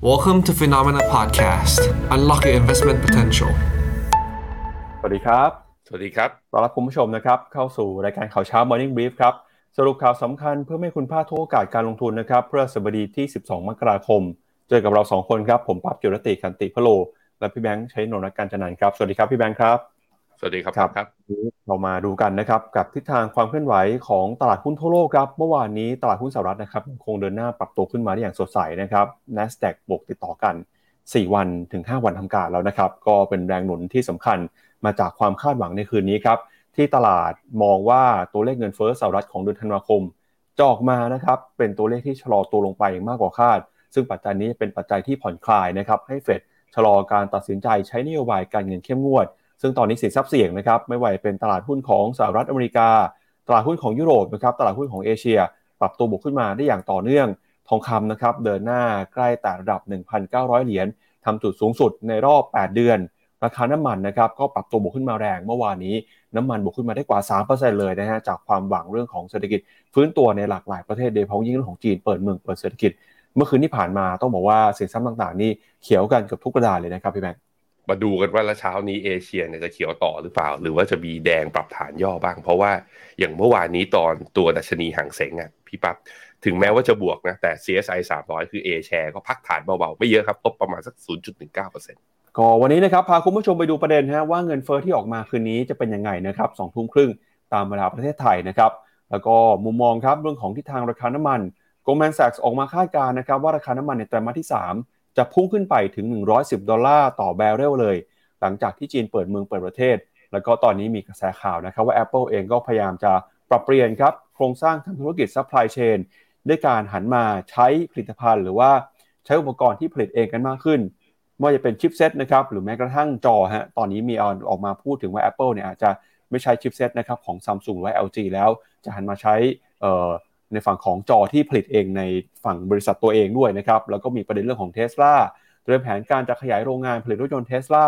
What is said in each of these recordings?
Welcome to Phenomena Podcast. Unlock your investment potential. สวัสดีครับ สวัสดีครับ ต้อนรับคุณผู้ชมนะครับ เข้าสู่รายการข่าวเช้า Morning Brief ครับ สรุปข่าวสำคัญเพื่อไม่ให้คุณพลาดทุกโอกาสการลงทุนนะครับเพื่อสบดีที่ 12 มกราคม เจอกับเรา 2 คนครับ ผมปั๊บจุรติคันติพะโล และพี่แบงค์ใช้นนท์การจันนันท์ครับ สวัสดีครับพี่แบงค์ครับ สวัสดีครับครับครับเรามาดูกันนะครับกับทิศทางความเคลื่อนไหวของตลาดหุ้นทั่วโลกครับเมื่อวานนี้ตลาดหุ้นสหรัฐนะครับยังคงเดินหน้าปรับตัวขึ้นมาได้อย่างสดใสนะครับ NASDAQ บวกติดต่อกัน 4 วันถึง 5 วันทำการแล้วนะครับก็เป็นแรงหนุนที่สำคัญมาจากความคาดหวังในคืนนี้ครับที่ตลาดมองว่าตัวเลขเงินเฟ้อสหรัฐของเดือนธันวาคมจะออกมานะครับเป็นตัวเลขที่ชะลอตัวลงไปมากกว่าคาด ซึ่งปัจจัยนี้เป็นปัจจัยที่ผ่อนคลายนะครับให้เฟดชะลอการตัดสินใจใช้นโยบายการเงินเข้มงวด ซึ่งตอนนี้สินทรัพย์เสี่ยงนะครับไม่ว่าเป็นตลาดหุ้นของสหรัฐอเมริกา ตลาดหุ้นของยุโรปนะครับตลาดหุ้นของเอเชีย ปรับตัวบวกขึ้นมาได้อย่างต่อเนื่องทองคำนะครับเดินหน้าใกล้แต่ระดับ 1,900 เหรียญทำจุดสูงสุดในรอบ 8 เดือนราคาน้ำมันนะครับก็ปรับตัวบวกขึ้นมาแรงเมื่อวานนี้น้ำมันบวกขึ้นมาได้กว่า 3%เลยนะฮะจากความหวังเรื่องของเศรษฐกิจ ฟื้นตัวในหลากหลายประเทศโดยเฉพาะยิ่งเรื่องของจีนเปิดเมืองเปิดเศรษฐกิจ เมื่อคืนที่ผ่านมาต้องบอกว่าสินทรัพย์ต่างๆ นี่เขียวกันเกับทุกกระดานเลยนะครับพี่แบงค์ มาดูกันว่าล้วเช้านี้เอเชียเนี่ยจะเขียวต่อหรือเปล่า หรือว่าจะมีแดงปรับฐานย่อบ้าง เพราะว่าอย่างเมื่อวานนี้ตอนตัวดัชนีห่างเสงอะพี่ปั๊บถึงแม้ว่าจะบวกนะ แต่ CSI 300 คือ A share ก็พักฐานเบาๆ ไม่เยอะครับลบประมาณสัก 0.19%ก็วันนี้นะครับ พาคุณผู้ชมไปดูประเด็นฮะว่าเงินเฟอ้อที่ออกมาคืนนี้จะเป็นยังไงนะครับสองทุ่มครึ่งตามเวลาประเทศไทยนะครับ แล้วก็มุมมองครับเรื่องของทิศทางราคาน้ำมัน Goldman Sachs ออกมาคาดการณ์นะครับว่าราคาน้ำมันในไตรมาสที่ 3 จะพุ่งขึ้นไปถึง 110 ดอลลาร์ต่อแบเรลเลย หลังจากที่จีนเปิดเมืองเปิดประเทศ แล้วก็ตอนนี้มีกระแสข่าวนะครับว่า Apple เองก็พยายามจะปรับเปลี่ยนครับ โครงสร้างทางธุรกิจ supply chain ด้วยการหันมาใช้ผลิตภัณฑ์ หรือว่าใช้อุปกรณ์ที่ผลิตเองกันมากขึ้นไม่ว่าจะเป็นชิปเซตนะครับหรือแม้กระทั่งจอฮะตอนนี้มีออกมาพูดถึงว่า Apple เนี่ยอาจจะไม่ใช้ชิปเซตนะครับของ Samsung และ LG แล้ว จะหันมาใช้ ในฝั่งของจอที่ผลิตเองในฝั่งบริษัทตัวเองด้วยนะครับแล้วก็มีประเด็นเรื่องของเทสลาเตรียมแผนการจะขยายโรงงานผลิตรถยนต์เทสลา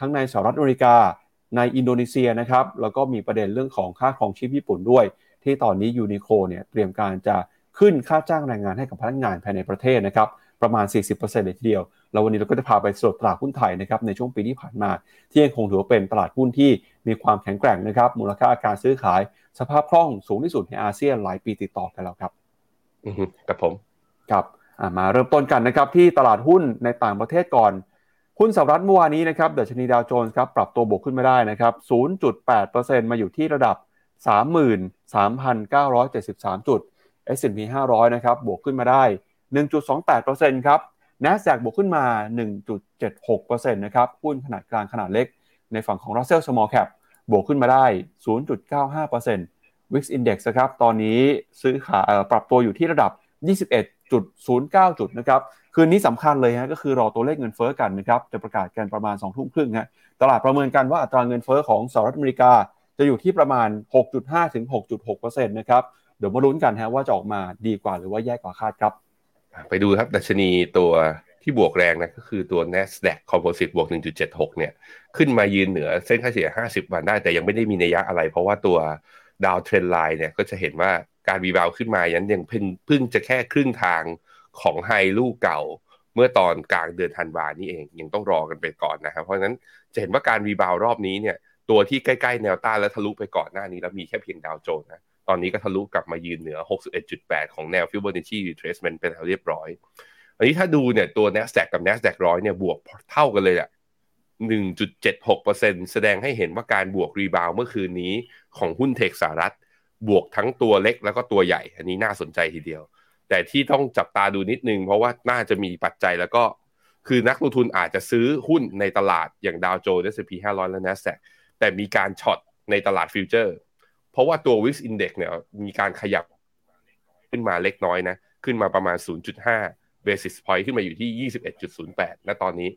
ทั้งในสหรัฐอเมริกาในอินโดนีเซียนะครับแล้วก็มีประเด็นเรื่องของค่าครองชีพญี่ปุ่นด้วย ที่ตอนนี้ยูนิโคล่เนี่ยเตรียมการจะขึ้นค่าจ้างแรงงานให้กับพนักงานภายในประเทศนะครับประมาณ 40%เลยทีเดียว แล้ววันนี้เราก็จะพาไปสรุปตลาดหุ้นไทยนะครับในช่วงปีที่ผ่านมา ที่ยังคงถือว่าเป็นตลาดหุ้นที่มีความแข็งแกร่งนะครับ มูลค่าการซื้อขาย สภาพคล่องสูงที่สุดในอาเซียนหลายปีติดต่อกันแล้วครับอือฮึกับผมครับมาเริ่มต้นกันนะครับที่ตลาดหุ้นในต่างประเทศก่อนหุ้นสหรัฐเมื่อวานนี้นะครับดัชนีดาวโจนส์ครับปรับตัวบวกขึ้นมาได้นะครับ 0.8%มาอยู่ที่ระดับ 33,973 จุด S&P 500 นะครับบวกขึ้นมาได้ 1.28%ครับ NASDAQ บวกขึ้นมา 1.76%นะครับหุ้นขนาดกลางขนาดเล็ก ในฝั่งของ Russell Small Cap บวกขึ้นมาได้ 0.95% Wix Index นะครับตอนนี้ซื้อขาปรับตัวอยู่ที่ระดับ 21.09 จุดนะครับคืนนี้สำคัญเลยฮะก็คือรอตัวเลขเงินเฟ้อกันนะครับจะประกาศกันประมาณ2ทุ่มครึ่งฮะตลาดประเมินกันว่าอัตราเงินเฟ้อของสหรัฐอเมริกา จะอยู่ที่ประมาณ 6.5 ถึง 6.6%นะครับเดี๋ยวมาลุ้นกันฮะว่าจะออกมาดีกว่าหรือว่าแย่กว่าคาดครับ ไปดูครับดัชนีตัวที่บวกแรงนะก็คือตัว NASDAQ Composite บวก 1.76 เนี่ย ขึ้นมายืนเหนือเส้นค่าเฉลี่ย 50 วันได้ แต่ยังไม่ได้มีนัยยะอะไร เพราะว่าตัว downtrend line เนี่ยก็จะเห็นว่าการ rebound ขึ้นมายันยังเพิ่งจะแค่ครึ่งทางของ high ลูกเก่า เมื่อตอนกลางเดือนธันวานี่เองยังต้องรอกันไปก่อนนะครับ เพราะฉะนั้นจะเห็นว่าการ rebound รอบนี้เนี่ยตัวที่ใกล้ ๆ แนวต้านและทะลุไปก่อนหน้านี้แล้วมีแค่เพียงดาวโจนส์นะ ตอนนี้ก็ทะลุกลับมายืนเหนือ 61.8 ของแนว Fibonacci retracement เป็นแล้วเรียบร้อย อันนี้ถ้าดูเนี่ยตัว NASDAQ กับ NASDAQ ร้อยเนี่ยบวกเท่ากันเลยแหละ1.76%แสดงให้เห็นว่าการบวก rebound เมื่อคืนนี้ของหุ้น tech สหรัฐ บวกทั้งตัวเล็กแล้วก็ตัวใหญ่ อันนี้น่าสนใจทีเดียว แต่ที่ต้องจับตาดูนิดนึง เพราะว่าน่าจะมีปัจจัยแล้วก็ คือนักลงทุนอาจจะซื้อหุ้นในตลาดอย่างดาวโจนส์ S&P 500 และ NASDAQ แต่มีการ short ในตลาดฟิวเจอร์ เพราะว่าตัว VIX Index เนี่ยมีการขยับขึ้นมาเล็กน้อยนะ ขึ้นมาประมาณ 0.5 basis point ขึ้นมาอยู่ที่ 21.08ณตอนนี้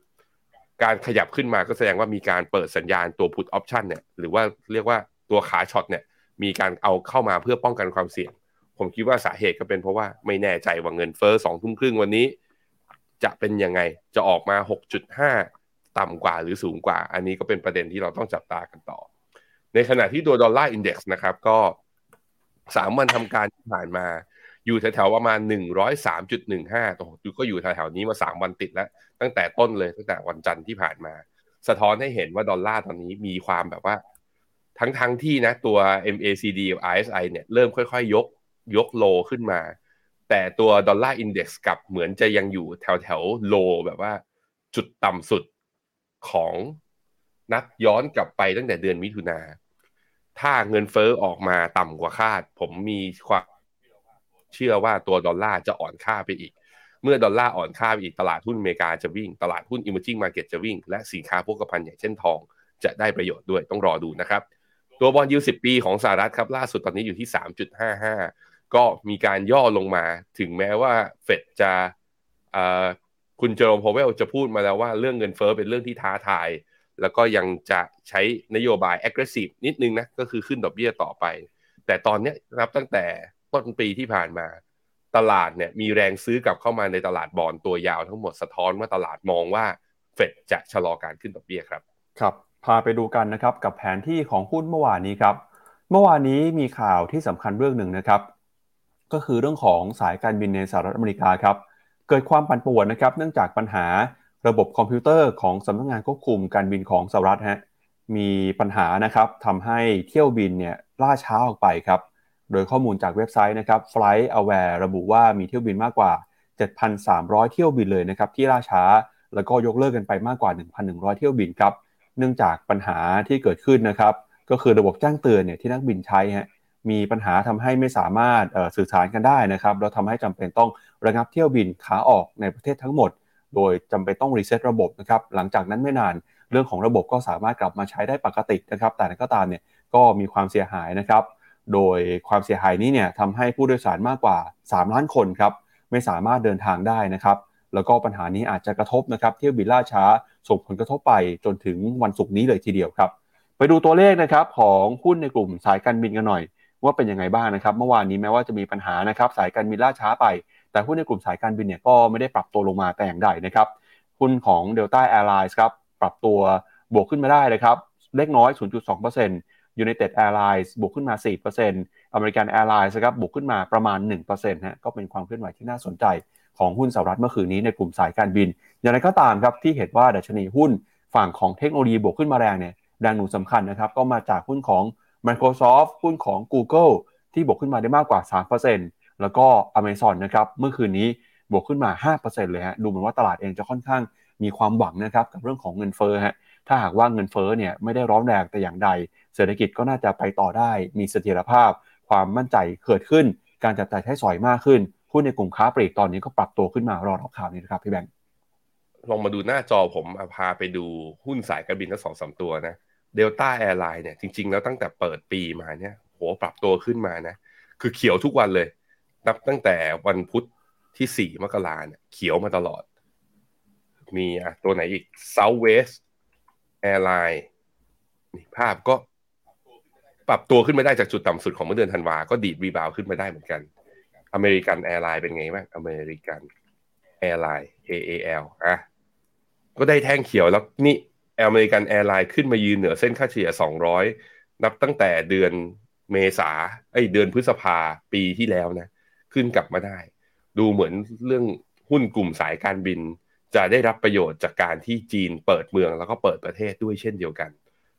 การขยับขึ้นมาก็แสดงว่ามีการเปิดสัญญาณตัว put option เนี่ยหรือว่าเรียกว่าตัวขาช็อตเนี่ยมีการเอาเข้ามาเพื่อป้องกันความเสี่ยง ผมคิดว่าสาเหตุก็เป็นเพราะว่าไม่แน่ใจว่าเงินเฟ้อสองทุ่มครึ่งวันนี้ จะเป็นยังไงจะออกมา 6.5 ต่ำกว่าหรือสูงกว่า อันนี้ก็เป็นประเด็นที่เราต้องจับตากันต่อ ในขณะที่ตัว Dollar Index นะครับก็สามวันทำการที่ผ่านมา อยู่แถวๆประมาณหนึ่งร้อยสามจุดหนึ่งห้าตัวก็อยู่แถวๆนี้มาสามวันติดแล้ว ตั้งแต่ต้นเลยตั้งแต่วันจันทร์ที่ผ่านมา สะท้อนให้เห็นว่าดอลลาร์ตอนนี้มีความแบบว่า ทั้งทั้งที่นะตัว MACD กับ RSI เนี่ยเริ่มค่อยๆ ยกยก low ขึ้นมา แต่ตัว Dollar Index กลับเหมือนจะยังอยู่แถวแถว low แบบว่าจุดต่ำสุดของนัดย้อนกลับไปตั้งแต่เดือนมิถุนา ถ้าเงินเฟอ้อออกมาต่ำกว่าคาด ผมมีความเชื่อว่าตัวดอลลาร์จะอ่อนค่าไปอีก เมื่อดอลลาร์อ่อนค่าไปอีกตลาดหุ้นอเมริกาจะวิ่ง ตลาดหุ้น emerging market จะวิ่ง และสินค้าโภคภัณฑ์อย่างเช่นทอง จะได้ประโยชน์ด้วยต้องรอดูนะครับ ตัวบอลยูสิบปีของสหรัฐครับล่าสุดตอนนี้อยู่ที่ 3.55 ก็มีการย่อลงมาถึงแม้ว่าเฟดจะคุณเจอร์มโพเวลจะพูดมาแล้วว่าเรื่องเงินเฟอ้อเป็นเรื่องที่ท้าทาย แล้วก็ยังจะใช้นโยบาย aggressive นิดนึงนะ ก็คือขึ้นดอกเบี้ยต่อไป แต่ตอนนี้นับตั้งแต่ต้นปีที่ผ่านมา ตลาดเนี่ยมีแรงซื้อกลับเข้ามาในตลาดบอลตัวยาวทั้งหมดสะท้อนว่าตลาดมองว่าเฟดจะชะลอการขึ้นดอกเบี้ยครับ ครับ พาไปดูกันนะครับกับแผนที่ของหุ้นเมื่อวานนี้ครับ เมื่อวานนี้มีข่าวที่สำคัญเรื่องหนึ่งนะครับ ก็คือเรื่องของสายการบินในสหรัฐอเมริกาครับ เกิดความปั่นป่วนนะครับ เนื่องจากปัญหา ระบบคอมพิวเตอร์ของสำนักงานควบคุมการบินของสหรัฐฮะมีปัญหานะครับทำให้เที่ยวบินเนี่ยล่าช้าออกไปครับ โดยข้อมูลจากเว็บไซต์นะครับ Flight Aware ระบุว่ามีเที่ยวบินมากกว่า 7,300 เที่ยวบินเลยนะครับที่ล่าช้า แล้วก็ยกเลิกกันไปมากกว่า 1,100 เที่ยวบินครับ เนื่องจากปัญหาที่เกิดขึ้นนะครับ ก็คือระบบแจ้งเตือนเนี่ยที่นักบินใช้ฮะมีปัญหาทำให้ไม่สามารถสื่อสารกันได้นะครับแล้วทำให้จำเป็นต้องระงับเที่ยวบินขาออกในประเทศทั้งหมด โดยจำเป็นต้องรีเซ็ตระบบนะครับหลังจากนั้นไม่นานเรื่องของระบบก็สามารถกลับมาใช้ได้ปกตินะครับ แต่ก็ตามเนี่ยก็มีความเสียหายนะครับ โดยความเสียหายนี้เนี่ยทำให้ผู้โดยสารมากกว่า 3 ล้านคนครับไม่สามารถเดินทางได้นะครับ แล้วก็ปัญหานี้อาจจะกระทบนะครับเที่ยวบินล่าช้าส่งผลกระทบไปจนถึงวันศุกร์นี้เลยทีเดียวครับ ไปดูตัวเลขนะครับของหุ้นในกลุ่มสายการบินกันหน่อย ว่าเป็นยังไงบ้างนะครับ เมื่อวานนี้แม้ว่าจะมีปัญหานะครับสายการบินล่าช้าไป แต่หุ้นในกลุ่มสายการบินเนี่ยก็ไม่ได้ปรับตัวลงมาแต่อย่างใดนะครับหุ้นของ Delta Airlines ครับปรับตัวบวกขึ้นมาได้นะครับเล็กน้อย 0.2% United Airlines บวกขึ้นมา 4% American Airlines ครับบวกขึ้นมาประมาณ 1%ฮะก็เป็นความเคลื่อนไหวที่น่าสนใจของหุ้นสหรัฐเมื่อคืนนี้ในกลุ่มสายการบิน อย่างไรก็ตามครับที่เห็นว่าดัชนีหุ้นฝั่งของเทคโนโลยีบวกขึ้นมาแรงเนี่ยแรงหนุนสำคัญนะครับก็มาจากหุ้นของ Microsoft หุ้นของ Google ที่บวกขึ้นมาได้มากกว่า 3% แล้วก็ Amazon นะครับเมื่อคืนนี้บวกขึ้นมา 5%เลยฮะดูเหมือนว่าตลาดเองจะค่อนข้างมีความหวังนะครับกับเรื่องของเงินเฟ้อฮะถ้าหากว่าเงินเฟ้อเนี่ยไม่ได้ร้อนแรงแต่อย่างใด เศรษฐกิจก็น่าจะไปต่อได้ มีเสถียรภาพ ความมั่นใจเกิดขึ้น การจับจ่ายใช้สอยมากขึ้นหุ้นในกลุ่มค้าปลีกตอนนี้ก็ปรับตัวขึ้นมารอรับข่าวนี้นะครับพี่แบงค์ลองมาดูหน้าจอผมพาไปดูหุ้นสายการบินทั้งสองสามตัวนะ Delta Airlines เนี่ยจริงๆ แล้วตั้งแต่เปิดปีมาเนี่ยโหปรับตัวขึ้นมานะ คือเขียวทุกวันเลย นับตั้งแต่วันพุธที่สี่มกราเนี่ยเขียวมาตลอด มีอะตัวไหนอีก Southwest Airlinesนี่ภาพก็ปรับตัวขึ้นมาได้จากจุดต่ำสุดของเมื่อเดือนธันวา ก็ดีด rebound ขึ้นมาได้เหมือนกัน American Airlines เป็นไงบ้าง American Airlines AAL อะก็ได้แท่งเขียวแล้วนี่ American Airlines ขึ้นมายืนเหนือเส้นค่าเฉลี่ย 200 นับตั้งแต่เดือนเมษาไอเดือนพฤษภาปีที่แล้วนะ ขึ้นกลับมาได้ ดูเหมือนเรื่องหุ้นกลุ่มสายการบิน จะได้รับประโยชน์จากการที่จีนเปิดเมืองแล้วก็เปิดประเทศด้วยเช่นเดียวกัน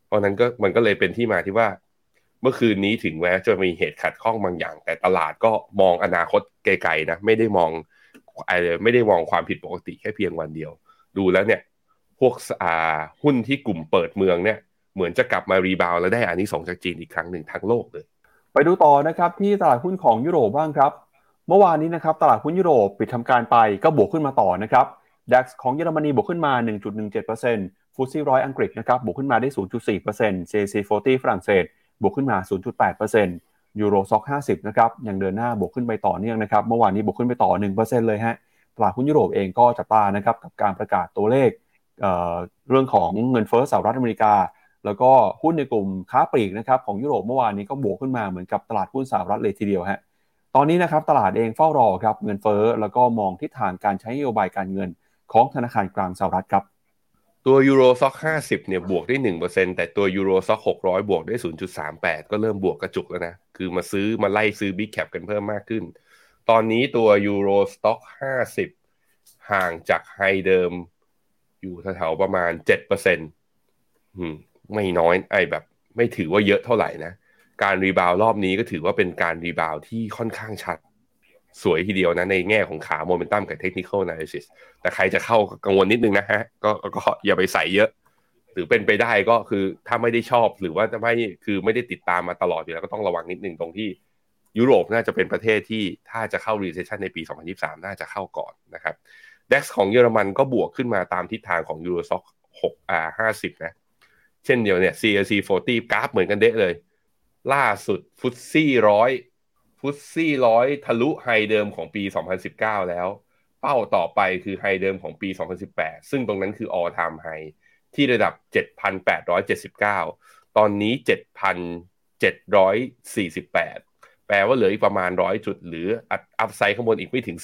เพราะนั้นก็มันก็เลยเป็นที่มาที่ว่า เมื่อคืนนี้ถึงแม้จะมีเหตุขัดข้องบางอย่าง แต่ตลาดก็มองอนาคตไกลๆนะไม่ได้มองไม่ได้มองความผิดปกติแค่เพียงวันเดียว ดูแล้วเนี่ยพวกอ่าหุ้นที่กลุ่มเปิดเมืองเนี่ยเหมือนจะกลับมารีบาวแล้วได้อันนี้สองจากจีนอีกครั้งหนึ่งทั้งโลกเลย ไปดูต่อนะครับที่ตลาดหุ้นของยุโรปบ้างครับ เมื่อวานนี้นะครับตลาดหุ้นยุโรปปิดทำการไปก็บวกขึ้นมาต่อนะครับ DAX ของเยอรมนีบวกขึ้นมา 1.17%ฟุตซี่ร้อยอังกฤษนะครับบวกขึ้นมาได้ 0.4% CAC 40ฝรั่งเศสบวกขึ้นมา 0.8%ยูโรซ็อก50 นะครับยังเดินหน้าบวกขึ้นไปต่อเนื่องนะครับเมื่อวานนี้บวกขึ้นไปต่อ 1%เลยฮะตลาดหุ้นยุโรปเองก็จับตานะครับกับการประกาศตัวเลขเเรื่องของเงินเฟ้อสหรัฐอเมริกา แล้วก็หุ้นในกลุ่มค้าปลีกนะครับของยุโรปเมื่อวานนี้ก็บวกขึ้นมาเหมือนกับตลาดหุ้นสหรัฐเลยทีเดียวฮะ ตอนนี้นะครับตลาดเองเฝ้ารอครับเงินเฟ้อแล้วก็มองทิศทางการใช้นโยบายการเงินของธนาคารกลางสหรัฐครับ ตัว Euro Stoxx 50 เนี่ยบวกได้ 1%แต่ตัว Euro Stoxx 600 บวกได้ 0.38 ก็เริ่มบวกกระจุกแล้วนะ คือมาซื้อมาไล่ซื้อ big cap กันเพิ่มมากขึ้น ตอนนี้ตัว Euro Stoxx ห้าสิบห่างจาก high เดิม อยู่แถวๆประมาณเจ็ดเปอร์เซ็นต์ไม่น้อยไอแบบ ไม่ถือว่าเยอะเท่าไหร่นะ การ rebound รอบนี้ก็ถือว่าเป็นการ rebound ที่ค่อนข้างชัด สวยทีเดียวนะในแง่ของขาโมเมนตัมกับ technical analysis แต่ใครจะเข้ากังวลนิดนึงนะฮะก็ก็อย่าไปใส่เยอะ หรือเป็นไปได้ก็คือถ้าไม่ได้ชอบหรือว่าจะไม่คือไม่ได้ติดตามมาตลอดอยู่แล้วก็ต้องระวังนิดนึงตรงที่ยุโรปน่าจะเป็นประเทศที่ถ้าจะเข้า recession ในปี 2023 น่าจะเข้าก่อนนะครับ DAX ของเยอรมันก็บวกขึ้นมาตามทิศทางของ Euro Stoxx 6อ่า50 นะ เช่นเดียวเนี่ย CAC 40 กราฟเหมือนกันเดะเลย ล่าสุดฟุตซี่ร้อยฟุตซี่ร้อยทะลุไฮเดิมของปี 2019 แล้ว เป้าต่อไปคือไฮเดิมของปี 2018 ซึ่งตรงนั้นคือ all time high ที่ระดับ 7,879 ตอนนี้ 7,748 แปลว่าเหลืออีกประมาณร้อยจุด หรืออัพไซด์ข้างบนอีกไม่ถึง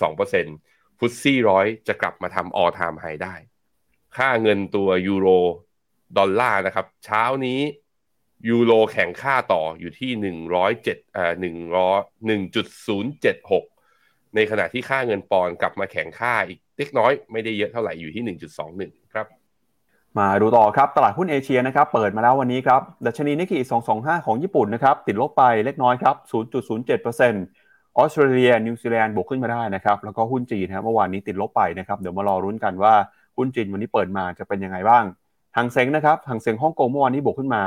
2%ฟุตซี่ร้อยจะกลับมาทำ all time high ได้ ค่าเงินตัวยูโรดอลลาร์นะครับ เช้านี้ ยูโรแข่งค่าต่ออยู่ที่หนึ่งร้อยเจ็ดอ่าหนึ่งร้อยหนึ่งจุดศูนย์เจ็ดหกในขณะที่ค่าเงินปอนกลับมาแข่งค่าอีกเล็กน้อยไม่ได้เยอะเท่าไหร่อยู่ที่หนึ่งจุดสองหนึ่งครับมาดูต่อครับ ตลาดหุ้นเอเชียนะครับเปิดมาแล้ววันนี้ครับดัชนีนิกเกิ225 ของญี่ปุ่นนะครับติดลบไปเล็กน้อยครับ0.07%ออสเตรเลียนิวซีแลนด์บวกขึ้นมาได้นะครับแล้วก็หุ้นจีนครับเมื่อวานนี้ติดลบไปนะครับเดี๋ยวมารอลุ้นกันว่าหุ้นจีนวันนี้เปิดมาจะเป็นยังไงบ้าง ฮั่งเส็งนะครับฮั่งเส็งฮ่องกงเมื่อวานนี้บวกขึ้นมา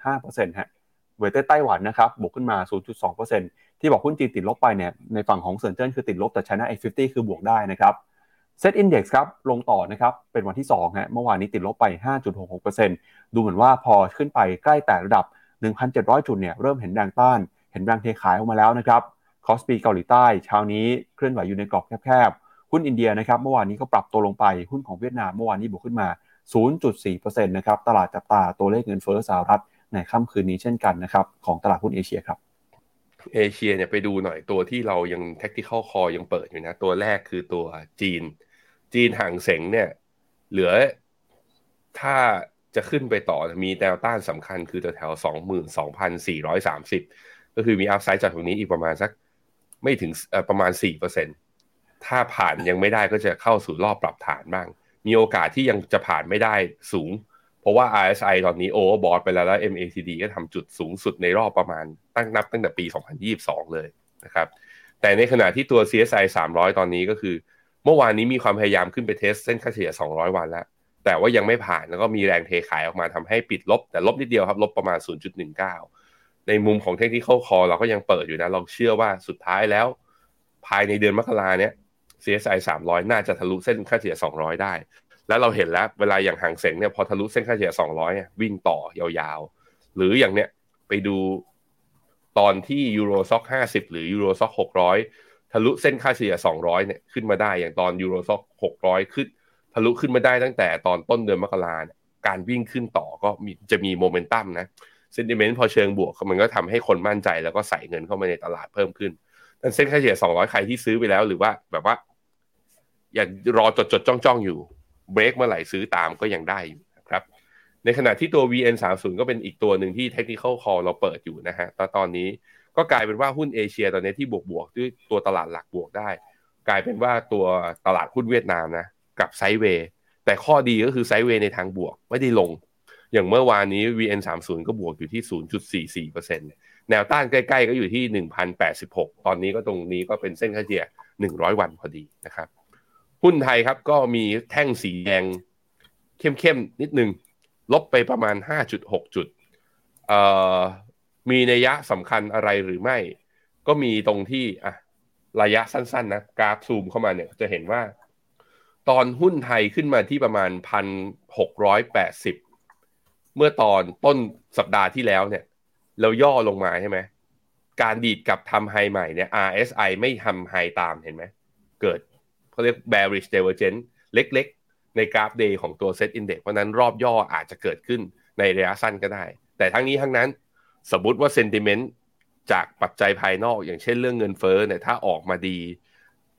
0.5%ฮะ Weighted ไต้หวันนะครับบวกขึ้นมา 0.2%ที่บอกหุ้นจีนติดลบไปเนี่ยในฝั่งของเซินเจิ้นคือติดลบแต่ China A50 คือบวกได้นะครับเซ็ตอินดี x ครับลงต่อนะครับเป็นวันที่2ฮะเมื่อวานนี้ติดลบไป 5.66%ดูเหมือนว่าพอขึ้นไปใกล้แต่ระดับ 1,700 จุดเนี่ยเริ่มเห็นแรงต้าน เห็นแรงเทขายออกมาแล้วนะครับ KOSPI เกาหลีใต้เช้านี้เคลื่อนไหวอยู่ในกรอบแคบๆหุ้นอินเดียนะครับเมื่อวานนี้ก็ปรับตัวลงไปหุ้นของเวียดนามเมื่อวานนี้บวกขึ้นมา 0.4%นะครับตลาดจับตาตัวเลขเงินเฟ้อสหรัฐในค่ำคืนนี้เช่นกันนะครับของตลาดหุ้นเอเชียครับเอเชียเนี่ยไปดูหน่อยตัวที่เรายัง tactical call ยังเปิดอยู่นะ ตัวแรกคือตัวจีน จีนฮั่งเส็งเนี่ยเหลือถ้าจะขึ้นไปต่อมีแนวต้านสำคัญคือแถวสองหมื่นสองพันสี่ร้อยสามสิบก็คือมี upside จากตรงนี้อีกประมาณสักไม่ถึงประมาณสี่เปอร์เซ็นถ้าผ่านยังไม่ได้ก็จะเข้าสู่รอบปรับฐานบ้าง มีโอกาสที่ยังจะผ่านไม่ได้สูง เพราะว่า RSI ตอนนี้ overbought ไปแล้วแล้ว MACD ก็ทำจุดสูงสุดในรอบประมาณตั้งนับตั้งแต่ปี 2022 เลยนะครับแต่ในขณะที่ตัว CSI 300 ตอนนี้ก็คือ เมื่อวานนี้มีความพยายามขึ้นไป test เส้นค่าเฉลี่ย 200 วันแล้วแต่ว่ายังไม่ผ่านแล้วก็มีแรงเทขายออกมาทำให้ปิดลบ แต่ลบนิดเดียวครับ ลบประมาณ 0.19 ในมุมของ tactical call เราก็ยังเปิดอยู่นะเราเชื่อว่าสุดท้ายแล้ว ภายในเดือนมกราเนี้ย CSI 300 น่าจะทะลุเส้นค่าเฉลี่ย 200 ได้ แล้วเราเห็นแล้วเวลาอย่างฮั่งเส็งเนี่ยพอทะลุเส้นค่าเฉลี่ย 200 วิ่งต่อยาวๆ หรืออย่างเนี้ยไปดูตอนที่ Euro Stoxx 50 หรือ Euro Stoxx 600 ทะลุเส้นค่าเฉลี่ย 200 เนี่ยขึ้นมาได้อย่างตอนยูโรซ็อก600 ขึ้น ทะลุขึ้นมาได้ตั้งแต่ตอนต้นเดือนมกราการวิ่งขึ้นต่อก็มีจะมีโมเมนตัมนะเซนติเมนต์พอเชิงบวกมันก็ทำให้คนมั่นใจแล้วก็ใส่เงินเข้ามาในตลาดเพิ่มขึ้น เส้นค่าเฉลี่ย200ใครที่ซื้อไปแล้ว หรือว่าแบบว่า อย่ารอจดจดจ้องจ้องอยู่เบรกเมื่อไหร่ซื้อตามก็ยังได้อยู่นะครับ ในขณะที่ตัว VN30 ก็เป็นอีกตัวหนึ่งที่ Technical Call เราเปิดอยู่นะฮะตอนตอนนี้ก็กลายเป็นว่าหุ้นเอเชียตอนนี้ที่บวกบวกด้วยตัวตลาดหลักบวกได้ กลายเป็นว่าตัวตลาดหุ้นเวียดนามนะกับไซเวย์แต่ข้อดีก็คือไซเวย์ในทางบวกไม่ได้ลง อย่างเมื่อวานนี้ VN30 ก็บวกอยู่ที่ 0.44% แนวต้านใกล้ๆก็อยู่ที่ 1,086 ตอนนี้ก็ตรงนี้ก็เป็นเส้นค่าเฉลี่ย 100 วันพอดีนะครับ หุ้นไทยครับก็มีแท่งสีแดงเข้มๆนิดนึง ลบไปประมาณ 5.6 จุด มีนัยยะสำคัญอะไรหรือไม่ ก็มีตรงที่อะระยะสั้นๆนะกราฟซูมเข้ามาเนี่ยจะเห็นว่า ตอนหุ้นไทยขึ้นมาที่ประมาณ 1,680 เมื่อตอนต้นสัปดาห์ที่แล้วเนี่ย เราย่อลงมาใช่ไหมการดีดกับทำไฮใหม่เนี่ย RSI ไม่ทำไฮตามเห็นไหมเกิดเขาเรียก bearish divergence เล็กๆ ในกราฟ day ของตัว SET Index เพราะนั้นรอบย่ออาจจะเกิดขึ้นในระยะสั้นก็ได้ แต่ทั้งนี้ทั้งนั้นสมมติว่า sentiment จากปัจจัยภายนอกอย่างเช่นเรื่องเงินเฟ้อเนี่ยถ้าออกมาดี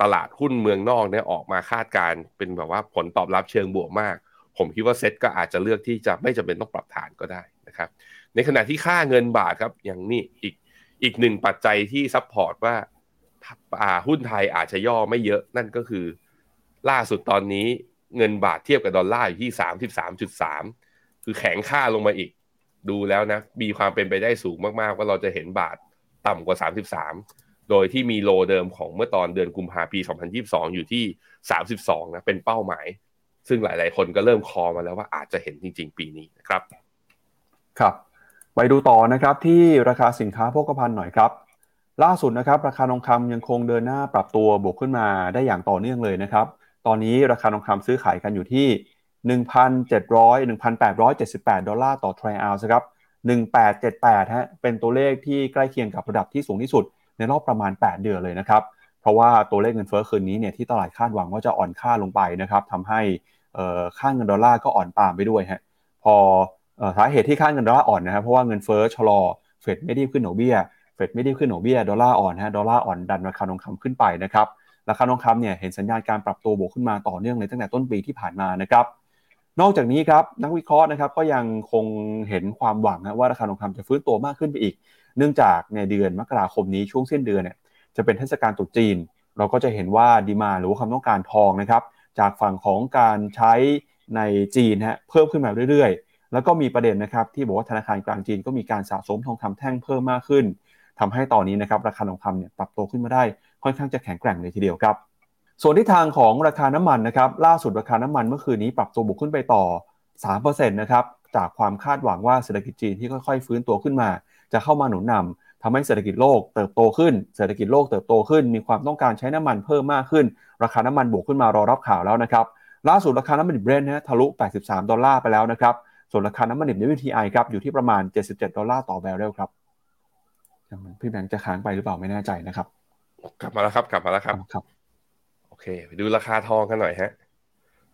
ตลาดหุ้นเมืองนอกเนี่ยออกมาคาดการเป็นแบบว่าผลตอบรับเชิงบวกมาก ผมคิดว่าเซ็ตก็อาจจะเลือกที่จะไม่จำเป็นต้องปรับฐานก็ได้นะครับ ในขณะที่ค่าเงินบาทครับ อย่างนี้อีกอีกหนึ่งปัจจัยที่ support ว่าาหุ้นไทยอาจจะย่อไม่เยอะนั่นก็คือ ล่าสุดตอนนี้เงินบาทเทียบกับดอลลาร์อยู่ที่สามสิบสามจุดสามคือแข็งค่าลงมาอีก ดูแล้วนะ มีความเป็นไปได้สูงมากๆ ว่าเราจะเห็นบาทต่ำกว่าสามสิบสามโดยที่มีโลเดิมของเมื่อตอนเดือนกุมภาพันธ์ปี 2022 อยู่ที่ 32 นะ เป็นเป้าหมาย ซึ่งหลาย ๆ คนก็เริ่มคอมาแล้วว่าอาจจะเห็นจริง ๆ ปีนี้นะครับ ครับ ไปดูต่อนะครับที่ราคาสินค้าโภคภัณฑ์หน่อยครับ ล่าสุดนะครับราคาทองคำยังคงเดินหน้าปรับตัวบวกขึ้นมาได้อย่างต่อเนื่องเลยนะครับ ตอนนี้ราคาทองคำซื้อขายกันอยู่ที่ 1,700 1,878 ดอลลาร์ต่อทรัลล์ครับ1878ฮะเป็นตัวเลขที่ใกล้เคียงกับระดับที่สูงที่สุด ในรอบประมาณ 8 เดือนเลยนะครับ เพราะว่าตัวเลขเงินเฟ้อคืนนี้เนี่ยที่ตลาดคาดหวังว่าจะอ่อนค่าลงไปนะครับทำให้ค่าเงินดอลลาร์ก็อ่อนตามไปด้วยฮะพอ สาเหตุที่ค่าเงินดอลลาร์อ่อนนะครับเพราะว่าเงินเฟ้อชะลอเฟดไม่ได้ขึ้นดอกเบี้ยเฟดไม่ได้ขึ้นดอกเบี้ยดอลลาร์อ่อนฮะดอลลาร์อ่อนดันราคาทองคำขึ้นไปนะครับราคาทองคำเนี่ยเห็นสัญญาณการปรับตัวบวกขึ้นมาต่อเนื่องเลยตั้งแต่ต้นปีที่ผ่านมานะครับนอกจากนี้ครับนักวิเคราะห์นะครับก็ยังคงเห็นความหวังนะว่าราคาทองคำจะฟื้นตัวมากขึ้นไปอีก เนื่องจากในเดือนมกราคมนี้ช่วงสิ้นเดือนเนี่ยจะเป็นเทศกาลตรุษจีน เราก็จะเห็นว่า demand หรือว่าความต้องการทองนะครับจากฝั่งของการใช้ในจีนฮะเพิ่มขึ้นมาเรื่อยๆ แล้วก็มีประเด็นนะครับที่บอกว่าธนาคารกลางจีนก็มีการสะสมทองคำแท่งเพิ่มมากขึ้นทำให้ตอนนี้นะครับราคาทองคำเนี่ยปรับตัวขึ้นมาได้ค่อนข้างจะแข็งแกร่งเลยทีเดียวครับ ส่วนที่ทางของราคาน้ำมันนะครับล่าสุดราคาน้ำมันเมื่อคืนนี้ปรับตัวบวกขึ้นไปต่อ3%นะครับจากความคาดหวังว่าเศรษฐกิจจีนที่ค่อยๆ ฟื้นตัวขึ้นมา จะเข้ามาหนุนนำทำให้เศรษฐกิจโลกเติบโตขึ้น เศรษฐกิจโลกเติบโตขึ้น มีความต้องการใช้น้ำมันเพิ่มมากขึ้น ราคาน้ำมันบวกขึ้นมารอรับข่าวแล้วนะครับล่าสุดราคาน้ำมันดิบ Brent นะทะลุ 83 ดอลลาร์ไปแล้วนะครับ ส่วนราคาน้ำมันดิบ WTI ครับอยู่ที่ประมาณ 77 ดอลลาร์ต่อแบเรลครับพี่แบงค์จะค้างไปหรือเปล่าไม่แน่ใจนะครับ กลับมาแล้วครับ กลับมาแล้วครับครับ โอเค ไปดูราคาทองกันหน่อยฮะ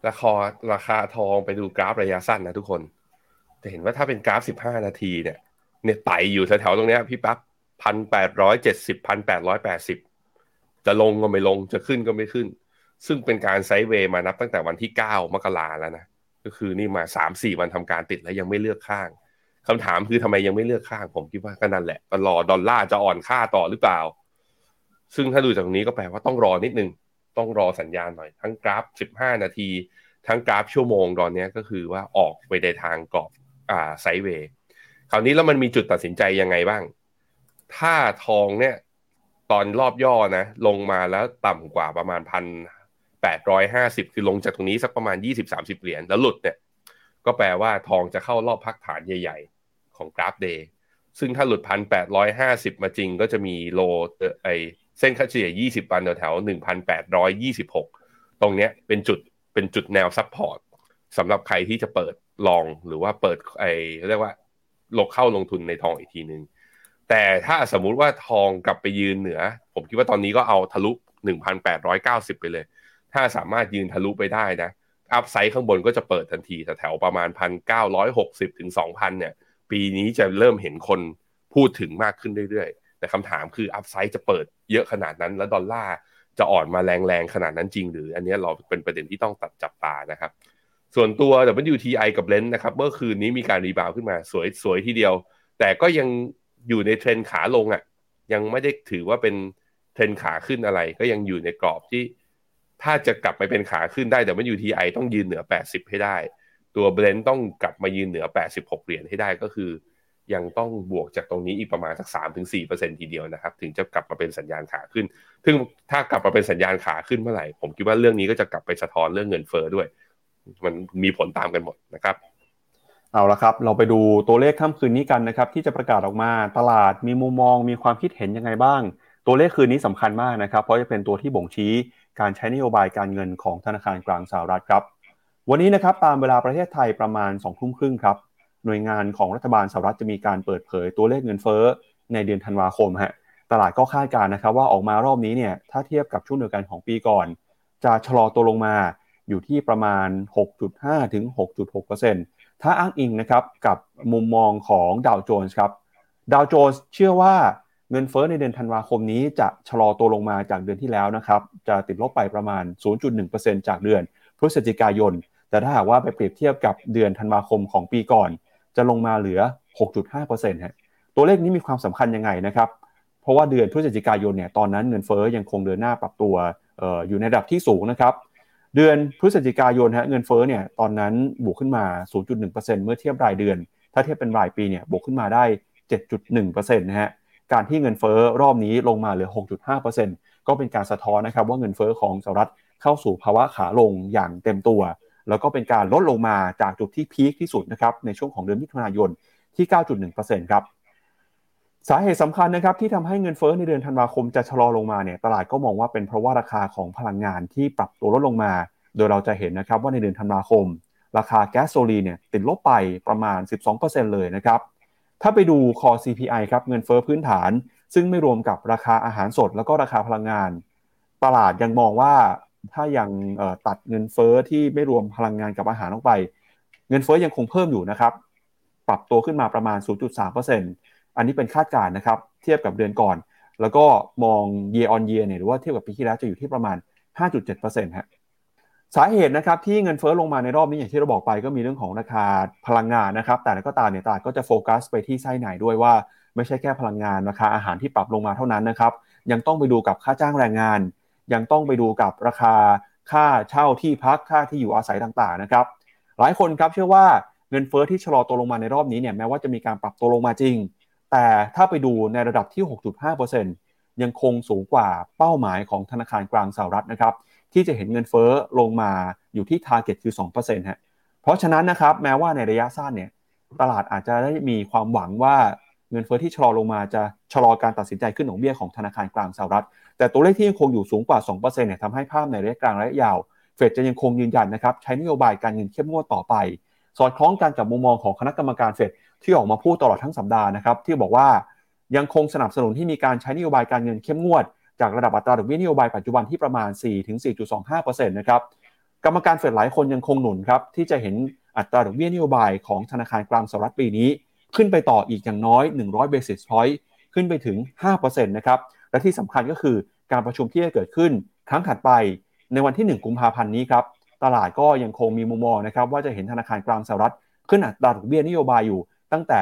ราคาราคาทองไปดูกราฟระยะสั้นนะทุกคน จะเห็นว่าถ้าเป็นกราฟ 15 นาทีเนี่ย เนี่ยไต่อยู่แถวๆตรงเนี้ยพี่ปั๊บพันแปดร้อยเจ็ดสิบพันแปดร้อยแปดสิบจะลงก็ไม่ลงจะขึ้นก็ไม่ขึ้น ซึ่งเป็นการไซด์เวย์มานับตั้งแต่วันที่เก้ามกราแล้วนะ ก็คือนี่มาสามสี่วันทำการติดแล้วยังไม่เลือกข้างคำถามคือทำไมยังไม่เลือกข้าง ผมคิดว่าก็นั่นแหละรอดอลลาร์จะอ่อนค่าต่อหรือเปล่า ซึ่งถ้าดูจากตรงนี้ก็แปลว่าต้องรอนิดนึง ต้องรอสัญญาณหน่อย ทั้งกราฟ 15 นาที ทั้งกราฟชั่วโมงตอนนี้ก็คือว่าออกไปในทางกรอบอ่าไซเวย์คราวนี้แล้วมันมีจุดตัดสินใจยังไงบ้าง ถ้าทองเนี่ยตอนรอบย่อนะ ลงมาแล้วต่ำกว่าประมาณพัน แปดร้อยห้าสิบคือลงจากตรงนี้สักประมาณยี่สิบสามสิบเหรียญแล้วหลุดเนี่ยก็แปลว่าทองจะเข้ารอบพักฐานใหญ่ ๆ ของกราฟเดย์ซึ่งถ้าหลุดพันแปดร้อยห้าสิบมาจริงก็จะมีโลไอเส้นค่าเฉลี่ยยี่สิบวันแถวๆหนึ่งพันแปดร้อยยี่สิบหกตรงเนี้ยเป็นจุดเป็นจุดแนว support สำหรับใครที่จะเปิด long หรือว่าเปิดไอ้เรียกว่าลงเข้าลงทุนในทองอีกทีหนึ่งแต่ถ้าสมมุติว่าทองกลับไปยืนเหนือ ผมคิดว่าตอนนี้ก็เอาทะลุ 1,890 ไปเลย ถ้าสามารถยืนทะลุไปได้นะ upside ข้างบนก็จะเปิดทันทีแถวประมาณ 1,960 ถึง 2,000 เนี่ย ปีนี้จะเริ่มเห็นคนพูดถึงมากขึ้นเรื่อยๆ แต่คำถามคือ upside จะเปิดเยอะขนาดนั้น แล้วดอลลาร์จะอ่อนมาแรงๆ ขนาดนั้นจริง หรืออันนี้เราเป็นประเด็นที่ต้องตัดจับตานะครับ ส่วนตัว WTI กับ Brent นะครับ เมื่อคืนนี้มีการ rebound ขึ้นมาสวยสวยทีเดียว แต่ก็ยังอยู่ในเทรนขาลงอะ ยังไม่ได้ถือว่าเป็นเทรนขาขึ้นอะไร ก็ยังอยู่ในกรอบที่ ถ้าจะกลับไปเป็นขาขึ้นได้แต่ว่า WTI ต้องยืนเหนือ 80 ให้ได้ ตัว Brent ต้องกลับมายืนเหนือ 86 เหรียญให้ได้ก็คือ ยังต้องบวกจากตรงนี้อีกประมาณสัก 3-4%ทีเดียวนะครับ ถึงจะกลับมาเป็นสัญญาณขาขึ้น ซึ่งถ้ากลับมาเป็นสัญญาณขาขึ้นเมื่อไหร่ผมคิดว่าเรื่องนี้ก็จะกลับไปสะท้อนเรื่องเงินเฟอ้อด้วย มันมีผลตามกันหมดนะครับเอาละครับ เราไปดูตัวเลขค่ำคืนนี้กันนะครับ ที่จะประกาศออกมาตลาดมีมุมมองมีความคิดเห็นยังไงบ้าง ตัวเลขคืนนี้สำคัญมากนะครับ เพราะจะเป็นตัวที่บ่งชี้ การใช้นโยบายการเงินของธนาคารกลางสหรัฐครับ วันนี้นะครับตามเวลาประเทศไทยประมาณ2องทุ่มครึ่งครับหน่วยงานของรัฐบาลสหรัฐจะมีการเปิดเผยตัวเลขเงินเฟ้อในเดือนธันวาคมฮะตลาดก็คาดการณ์นะครับว่าออกมารอบนี้เนี่ยถ้าเทียบกับช่วงเดียวกันของปีก่อน จะชะลอตัวลงมาอยู่ที่ประมาณ 6.5 ถึง 6.6%ถ้าอ้างอิงนะครับกับมุมมองของดาวโจนส์ครับดาวโจนส์เชื่อว่า เงินเฟ้อในเดือนธันวาคมนี้จะชะลอตัวลงมาจากเดือนที่แล้วนะครับ จะติดลบไปประมาณ 0.1%จากเดือนพฤศจิกายน แต่ถ้าหากว่าไปเปรียบเทียบกับเดือนธันวาคมของปีก่อน จะลงมาเหลือ 6.5%ฮะตัวเลขนี้มีความสำคัญยังไงนะครับ เพราะว่าเดือนพฤศจิกายนเนี่ยตอนนั้นเงินเฟ้อยังคงเดินหน้าปรับตัวอออยู่ในระดับที่สูงนะครับเดือนพฤศจิกายนฮะเงินเฟ้อเนี่ยตอนนั้นบวกขึ้นมา 0.1%เมื่อเทียบรายเดือน ถ้าเทียบเป็นรายปีเนี่ยบวกขึ้นมาได้ 7.1%นะฮะ การที่เงินเฟ้อรอบนี้ลงมาเหลือ 6.5%ก็เป็นการสะท้อนนะครับว่าเงินเฟ้อของสหรัฐเข้าสู่ภาวะขาลงอย่างเต็มตัว แล้วก็เป็นการลดลงมาจากจุดที่พีคที่สุดนะครับในช่วงของเดือนมิถุนายนที่ 9.1%ครับสาเหตุสำคัญนะครับที่ทำให้เงินเฟ้อในเดือนธันวาคมจะชะลอลงมาเนี่ยตลาดก็มองว่าเป็นเพราะว่าราคาของพลังงานที่ปรับตัวลดลงมา โดยเราจะเห็นนะครับว่าในเดือนธันวาคม ราคาแก๊สโซลีเนี่ยติดลบไปประมาณ 12%เลยนะครับ ถ้าไปดูคอ CPI ครับเงินเฟ้อพื้นฐาน ซึ่งไม่รวมกับราคาอาหารสด แล้วก็ราคาพลังงาน ตลาดยังมองว่าถ้ายังตัดเงินเฟ้อที่ไม่รวมพลังงานกับอาหารออกไป เงินเฟ้อยังคงเพิ่มอยู่นะครับ ปรับตัวขึ้นมาประมาณ 0.3%อันนี้เป็นคาดการณ์นะครับ เทียบกับเดือนก่อน แล้วก็มอง year on year เนี่ยหรือว่าเทียบกับปีที่แล้วจะอยู่ที่ประมาณ 5.7%ฮะ สาเหตุนะครับที่เงินเฟ้อลงมาในรอบนี้อย่างที่เราบอกไปก็มีเรื่องของราคาพลังงานนะครับ แต่ก็ตามเนี่ยตลาดก็จะโฟกัสไปที่ไส้ไหนด้วยว่า ไม่ใช่แค่พลังงานราคาอาหารที่ปรับลงมาเท่านั้นนะครับ ยังต้องไปดูกับค่าจ้างแรงงาน ยังต้องไปดูกับราคาค่าเช่าที่พักค่าที่อยู่อาศัยต่างๆนะครับ หลายคนครับเชื่อว่าเงินเฟอ้อที่ชะลอตัวลงมาในรอบนี้เนี่ยแม้ว่าจะมีการปรับตัวลงมาจริง แต่ถ้าไปดูในระดับที่ 6.5%ยังคงสูงกว่าเป้าหมายของธนาคารกลางสหรัฐนะครับ ที่จะเห็นเงินเฟอ้อลงมาอยู่ที่ target คือ2%ฮะเพราะฉะนั้นนะครับแม้ว่าในระยะสั้นเนี่ยตลาดอาจจะได้มีความหวังว่าเงินเฟอ้อที่ชะลอลงมาจะชะลอการตัดสินใจขึ้นของเบี้ยของธนาคารกลางสหรัฐ แต่ตัวเลขที่ยังคงอยู่สูงกว่า 2%เนี่ยทำให้ภาพในระยะกลางระยะยาว เฟดจะยังคงยืนยันนะครับใช้นโยบายการเงินเข้มงวดต่อไป สอดคล้องกันกับมุมมองของคณะกรรมการเฟดที่ออกมาพูดตลอดทั้งสัปดาห์นะครับที่บอกว่ายังคงสนับสนุนที่มีการใช้นโยบายการเงินเข้มงวด จากระดับอัตราดอกเบี้ยนโยบายปัจจุบันที่ประมาณ 4-4.25%นะครับกรรมการเฟดหลายคนยังคงหนุนครับที่จะเห็นอัตราดอกเบี้ยนโยบายของธนาคารกลางสหรัฐปีนี้ ขึ้นไปต่ออีกอย่างน้อย 100 basis point ขึ้นไปถึง 5%นะครับและที่สำคัญก็คือการประชุมที่จะเกิดขึ้นครั้งถัดไปในวันที่ 1 กุมภาพันธ์นี้ครับตลาดก็ยังคงมีมุมมองนะครับว่าจะเห็นธนาคารกลางสหรัฐขึ้นอัตราดอกเบี้ยนโยบายอยู่ตั้งแต่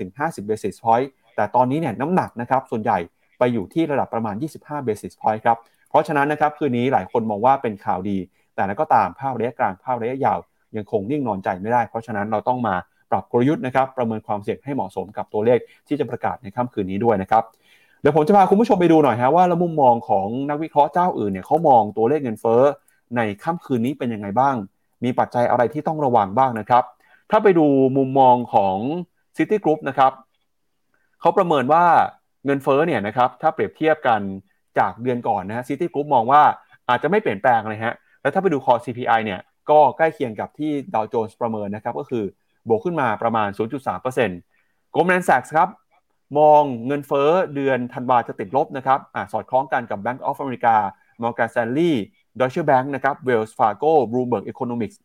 25-50 basis point แต่ตอนนี้เนี่ยน้ำหนักนะครับส่วนใหญ่ ไปอยู่ที่ระดับประมาณ 25 basis point ครับ เพราะฉะนั้นนะครับคืนนี้หลายคนมองว่าเป็นข่าวดี แต่นั้นก็ตามภาพระยะกลางภาพระยะยาว ยังคงนิ่งนอนใจไม่ได้ เพราะฉะนั้นเราต้องมาปรับกลยุทธ์นะครับประเมินความเสี่ยงให้เหมาะสมกับตัวเลขที่จะประกาศในค่ำคืนนี้ด้วยนะครับเดี๋ยวผมจะพาคุณผู้ชมไปดูหน่อยฮะว่าล้วมุมมองของนักวิเคราะห์เจ้าอื่นเนี่ยเขามองตัวเลขเงินเฟ้อในค่ำคืนนี้เป็นยังไงบ้าง มีปัจจัยอะไรที่ต้องระวังบ้างนะครับ ถ้าไปดูมุมมองของ City Group นะครับเขาประเมินว่า เงินเฟ้อเนี่ยนะครับถ้าเปรียบเทียบกันจากเดือนก่อนนะฮะ City Group มองว่าอาจจะไม่เปลี่ยนแปลงเลยฮะแล้วถ้าไปดูคอ CPI เนี่ยก็ใกล้เคียงกับที่ดาวโจนส์ประเมินนะครับก็คือบวกขึ้นมาประมาณ 0.3% Goldman Sachs ครับมองเงินเฟ้อเดือนธันวาจะติดลบนะครับอสอดคล้องกันกับ Bank of America Morgan Stanley Deutsche Bank นะครับ Wells Fargo Bloomberg Economics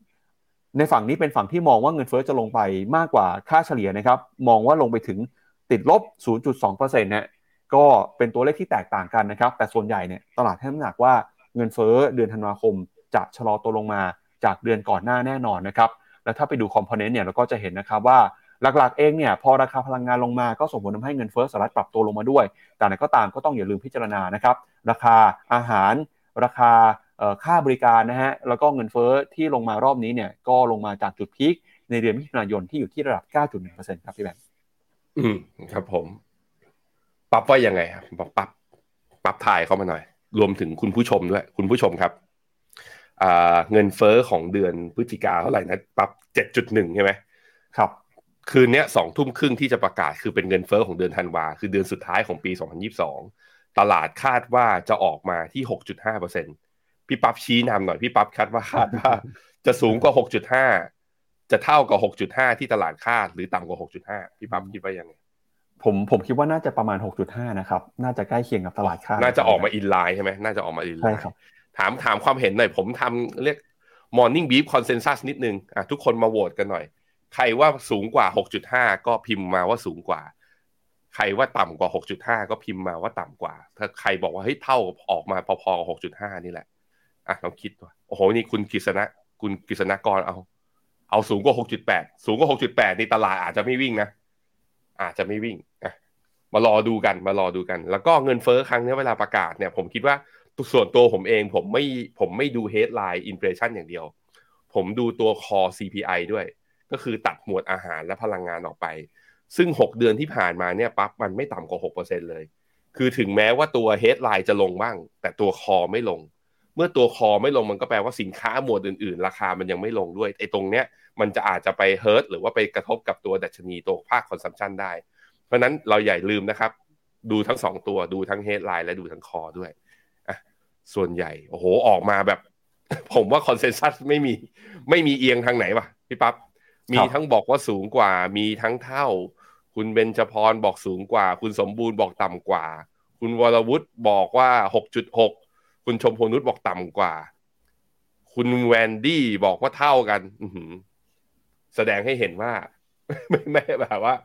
ในฝั่งนี้เป็นฝั่งที่มองว่าเงินเฟ้อจะลงไปมากกว่าค่าเฉลี่ยนะครับ มองว่าลงไปถึง ติดลบ 0.2%นะก็เป็นตัวเลขที่แตกต่างกันนะครับ แต่ส่วนใหญ่เนี่ยตลาดให้น้ำหนักว่าเงินเฟ้อเดือนธันวาคม จะชะลอตัวลงมาจากเดือนก่อนหน้าแน่นอนนะครับ แล้วถ้าไปดูคอมโพเนนต์เนี่ยเราก็จะเห็นนะครับว่าหลักๆเองเนี่ยพอราคาพลังงานลงมาก็ส่งผลทาให้เงินเฟ้อสหรัฐปรับตัวลงมาด้วย แต่ไหนก็ตามก็ต้องอย่าลืมพิจารณานะครับราคาอาหาร ราคาค่าบริการนะฮะแล้วก็เงินเฟ้อที่ลงมารอบนี้เนี่ยก็ลงมาจากจุดพีคในเดือนมิถุนายนที่อยู่ที่ระดับ 9.1%ครับพี่แบงค์ อืมครับผม ปรับว่ายังไงครับปรับปรับ ปรับถ่ายเข้ามาหน่อย รวมถึงคุณผู้ชมด้วย คุณผู้ชมครับเงินเฟ้อของเดือนพฤศจิกาเท่าไหร่นะ ปรับ7.1ใช่ไหมครับ คืนนี้สองทุ่มครึ่งที่จะประกาศคือเป็นเงินเฟอ้อของเดือนธันวา คือเดือนสุดท้ายของปี 2022 ตลาดคาดว่าจะออกมาที่ 6.5%พี่ปั๊บชี้นำหน่อย พี่ปั๊บคาดว่าคาดว่าจะสูงกว่า 6.5 จะเท่ากับ 6.5 ที่ตลาดคาด หรือต่ำกว่า 6.5 พี่ปั๊บคิดว่ายังไงผมผมคิดว่าน่าจะประมาณ 6.5 นะครับ น่าจะใกล้เคียงกับตลาดคาด น่าจะออกมาอินไลน์ใช่ไหมน่าจะออกมาอินไลน์ใช่ครับถามถามความเห็นหน่อย ผมทำเรียก morning beef consensus นิดนึงอะทุกคนมาโหวตกันหน่อย ใครว่าสูงกว่า 6.5 ก็พิมพ์มาว่าสูงกว่า ใครว่าต่ำกว่า 6.5 ก็พิมพ์มาว่าต่ำกว่า ถ้าใครบอกว่าเฮ้ยเท่าออกมาพอๆกับ 6.5 นี่แหละอะลองคิดว่าโอ้โหนี่คุณกฤษณะคุณกฤษณะกรเอา เอาสูงกว่า 6.8 สูงกว่า 6.8นี่ตลาดอาจจะไม่วิ่งนะ อาจจะไม่วิ่งอะมารอดูกันมารอดูกัน แล้วก็เงินเฟ้อครั้งนี้เวลาประกาศเนี่ย ผมคิดว่าส่วนตัวผมเองผมไม่ผมไม่ดู headline inflation อย่างเดียว ผมดูตัว core CPI ด้วย ก็คือตัดหมวดอาหารและพลังงานออกไป ซึ่ง 6 เดือนที่ผ่านมาเนี่ยปั๊บมันไม่ต่ำกว่า 6%เลย คือถึงแม้ว่าตัว headline จะลงบ้าง แต่ตัว core ไม่ลง เมื่อตัว core ไม่ลงมันก็แปลว่าสินค้าหมวดอื่นๆ ราคามันยังไม่ลงด้วยไอ้ตรงเนี้ยมันจะอาจจะไป hurt หรือว่าไปกระทบกับตัวดัชนีตัวภาค consumption ได้ เพราะนั้นเราใหญ่ลืมนะครับ ดูทั้งสองตัวดูทั้ง headline และดูทั้ง core ด้วยอะส่วนใหญ่โอ้โหออกมาแบบ ผมว่าคอนเซนแซสไม่มีไม่มีเอียงทางไหนวะพี่ปับ๊บมีทั้งบอกว่าสูงกว่า มีทั้งเท่า คุณเบญจพรบอกสูงกว่า คุณสมบูรณ์บอกต่ำกว่า คุณวรวุฒิบอกว่าหกจุดหก คุณชมพนุษบอกต่ำกว่า คุณแวนดี้บอกว่าเท่ากันอืแสดงให้เห็นว่า ไม่ไม่แบบว่า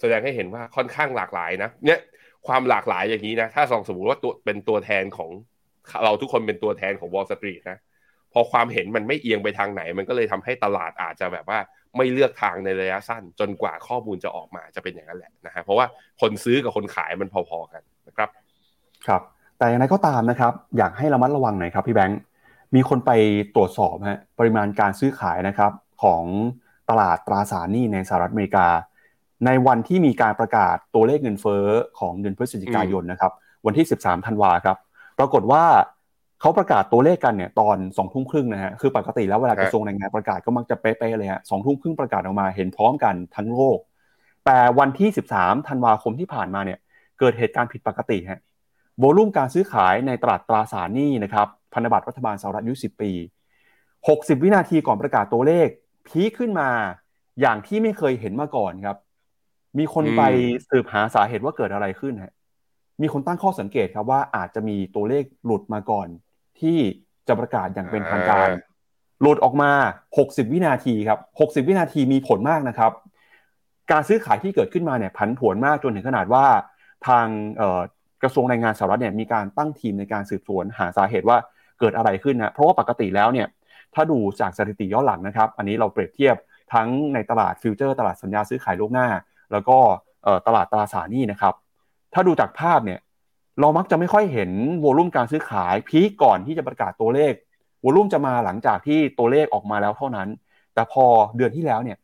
แสดงให้เห็นว่าค่อนข้างหลากหลายนะเนี่ยความหลากหลายอย่างนี้นะถ้าสองสมมติว่าตัวเป็นตัวแทนของเราทุกคนเป็นตัวแทนของ Wall Street นะพอความเห็นมันไม่เอียงไปทางไหน มันก็เลยทำให้ตลาดอาจจะแบบว่าไม่เลือกทางในระยะสั้น จนกว่าข้อมูลจะออกมาจะเป็นอย่างนั้นแหละนะฮะเพราะว่าคนซื้อกับคนขายมันพอๆกันนะครับ ครับ แต่อย่างไรก็ตามนะครับ อยากให้ระมัดระวังหน่อยครับพี่แบงค์มีคนไปตรวจสอบฮะปริมาณการซื้อขายนะครับของตลาดตราสารหนี้ในสหรัฐอเมริกา ในวันที่มีการประกาศตัวเลขเงินเฟ้อของเดือนพฤศจิกายนนะครับ วันที่ 13ธันวาครับ ปรากฏว่าเขาประกาศตัวเลขกันเนี่ยตอนสองทุ่มครึ่งนะฮะคือปกติแล้วเวลากระทรวงแรงงานประกาศก็มักจะเป๊ะๆเลยฮะสองทุ่มครึ่งประกาศออกมาเห็นพร้อมกันทั้งโลก แต่วันที่ 13ธันวาคมที่ผ่านมาเนี่ยเกิดเหตุการณ์ผิดปกติฮะ โวลุ่มการซื้อขายในตลาดตราสารหนี้นะครับพันธบัตรรัฐบาลสหรัฐอายุ10 ปี 60 วินาทีก่อนประกาศตัวเลข พีขึ้นมาอย่างที่ไม่เคยเห็นมาก่อนครับ มีคนไปสืบหาสาเหตุว่าเกิดอะไรขึ้นฮะมีคนตั้งข้อสังเกตครับว่าอาจจะมีตัวเลขหลุดมาก่อน ที่จะประกาศอย่างเป็นทางการ หลุดออกมา 60 วินาทีครับ 60 วินาทีมีผลมากนะครับ การซื้อขายที่เกิดขึ้นมาเนี่ยผันผวนมากจนถึงขนาดว่าทาง กระทรวงแรงงานสหรัฐเนี่ยมีการตั้งทีมในการสืบสวนหาสาเหตุว่าเกิดอะไรขึ้นนะเพราะว่าปกติแล้วเนี่ยถ้าดูจากสถิติย้อนหลังนะครับ อันนี้เราเปรียบเทียบทั้งในตลาดฟิวเจอร์ ตลาดสัญญาซื้อขายล่วงหน้า แล้วก็ตลาดตราสารหนี้นะครับ ถ้าดูจากภาพเนี่ยเรามักจะไม่ค่อยเห็นโวลุ่มการซื้อขายพีคก่อนที่จะประกาศตัวเลขโวลุ่มจะมาหลังจากที่ตัวเลขออกมาแล้วเท่านั้น แต่พอเดือนที่แล้วเนี่ย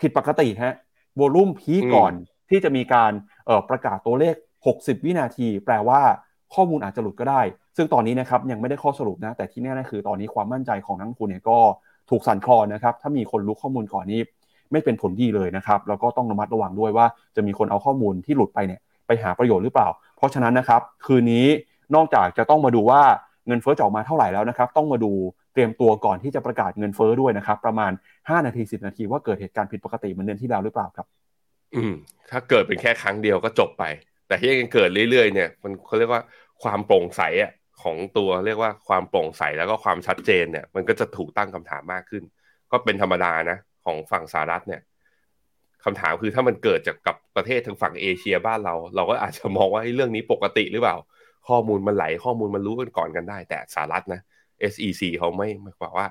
ผิดปกติฮะโวลุ่มพีคก่อนที่จะมีการประกาศตัวเลข 60 วินาที แปลว่าข้อมูลอาจจะหลุดก็ได้ ซึ่งตอนนี้นะครับยังไม่ได้ข้อสรุปนะ แต่ที่แน่ๆคือตอนนี้ความมั่นใจของนักลงทุนเนี่ยก็ถูกสั่นคลอนนะครับ ถ้ามีคนรู้ข้อมูลก่อนนี้ไม่เป็นผลดีเลยนะครับ แล้วก็ต้องระมัดระวังด้วยว่าจะมีคนเอาข้อมูลที่หลุดไปเนี่ยไปหาประโยชน์หรือเปล่า เพราะฉะนั้นนะครับคืนนี้นอกจากจะต้องมาดูว่าเงินเฟ้อจะออกมาเท่าไหร่แล้วนะครับ ต้องมาดูเตรียมตัวก่อนที่จะประกาศเงินเฟ้อด้วยนะครับ ประมาณ 5 นาที 10 นาทีว่าเกิดเหตุการณ์ผิดปกติเหมือนเดือนที่แล้วหรือเปล่าครับ อืม ถ้าเกิดเป็นแค่ครั้งเดียวก็จบไป แต่ที่ยังเกิดเรื่อยๆเนี่ยมันเขาเรียกว่าความโปร่งใสอะของตัวเรียกว่าความโปร่งใสแล้วก็ความชัดเจนเนี่ย มันก็จะถูกตั้งคำถามมากขึ้น ก็เป็นธรรมดานะของฝั่งสหรัฐเนี่ยคำถามคือถ้ามันเกิดจากกับประเทศทางฝั่งเอเชียบ้านเรา เราก็อาจจะมองว่าเรื่องนี้ปกติหรือเปล่า ข้อมูลมันไหลข้อมูลมันรู้กันก่อนกันได้ แต่สหรัฐนะ SEC เขาไม่ไม่บอกว่า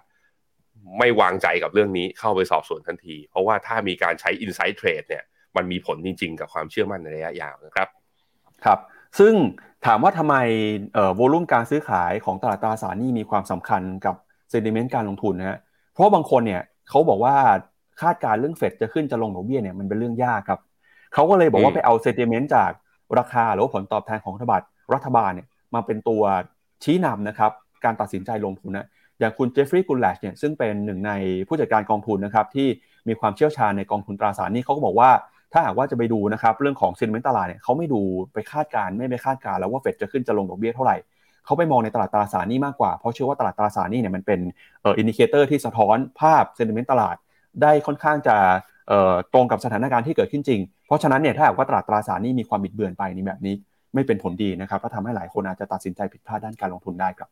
ไม่วางใจกับเรื่องนี้เข้าไปสอบสวนทันที เพราะว่าถ้ามีการใช้ Insight Trade เนี่ยมันมีผลจริง ๆ กับความเชื่อมั่นในระยะยาวนะครับ ครับซึ่งถามว่าทำไมเอ่อโวลุ่มการซื้อขายของตลาดตราสารหนี้มีความสำคัญกับเซนิเมนต์การลงทุนนะฮะเพราะบางคนเนี่ยเขาบอกว่าคาดการเรื่องเฟดจะขึ้นจะลงดอกเบี้ยเนี่ยมันเป็นเรื่องยากครับเขาก็เลยบอกว่าไปเอาเซนติเมนต์จากราคาหรือผลตอบแทนของธนบัตรรัฐบาลเนี่ยมาเป็นตัวชี้นำนะครับการตัดสินใจลงทุนนะอย่างคุณ Jeffrey Gundlach เนี่ยซึ่งเป็นหนึ่งในผู้จัดการกองทุนนะครับที่มีความเชี่ยวชาญในกองทุนตราสารหนี้เขาก็บอกว่า ถ้าหากว่าจะไปดูนะครับเรื่องของ sentiment ตลาดเนี่ยเขาไม่ดูไปคาดการไม่ไปคาดการแล้วว่าเฟดจะขึ้นจะลงดอกเบี้ยเท่าไหร่เขาไปมองในตลาดตราสารหนี้มากกว่า เพราะเชื่อว่าตลาดตราสารหนี้เนี่ยมันเป็นเอ่อ indicator ที่สะท้อนภาพ sentiment ตลาดได้ค่อนข้างจะตรงกับสถานการณ์ที่เกิดขึ้นจริง เพราะฉะนั้นเนี่ยถ้าหากว่าตลาดตราสารหนี้มีความบิดเบือนไปในแบบนี้ไม่เป็นผลดีนะครับก็ทำให้หลายคนอาจจะตัดสินใจผิดพลาดด้านการลงทุนได้ครับ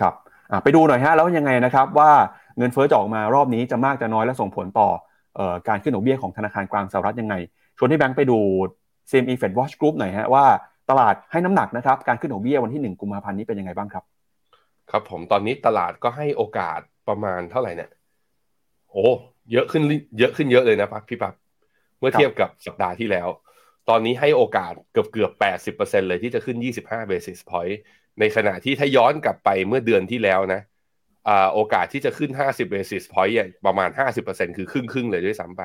ครับไปดูหน่อยฮะแล้วยังไงนะครับว่าเงินเฟ้อจะออกมารอบนี้จะมากจะน้อยและส่งผลต่อ การขึ้นดอกเบี้ยของธนาคารกลางสหรัฐยังไง ชวนให้แบงค์ไปดู CME Fed Watch Group หน่อยฮะว่าตลาดให้น้ำหนักนะครับการขึ้นดอกเบี้ยวันที่ 1 กุมภาพันธ์นี้เป็นยังไงบ้างครับ ครับผมตอนนี้ตลาดก็ให้โอกาสประมาณเท่าไหร่เนี่ยโอ้เยอะขึ้นเยอะขึ้นเยอะเลยนะพี่ปั๊บเมื่อเทียบกับสัปดาห์ที่แล้ว ตอนนี้ให้โอกาสเกือบเกือบ80%เลยที่จะขึ้น25 basis point ในขณะที่ถ้าย้อนกลับไปเมื่อเดือนที่แล้วนะ โอกาสที่จะขึ้น 50 basis point ประมาณ 50%คือครึ่งครึ่งเลยด้วยซ้ำไป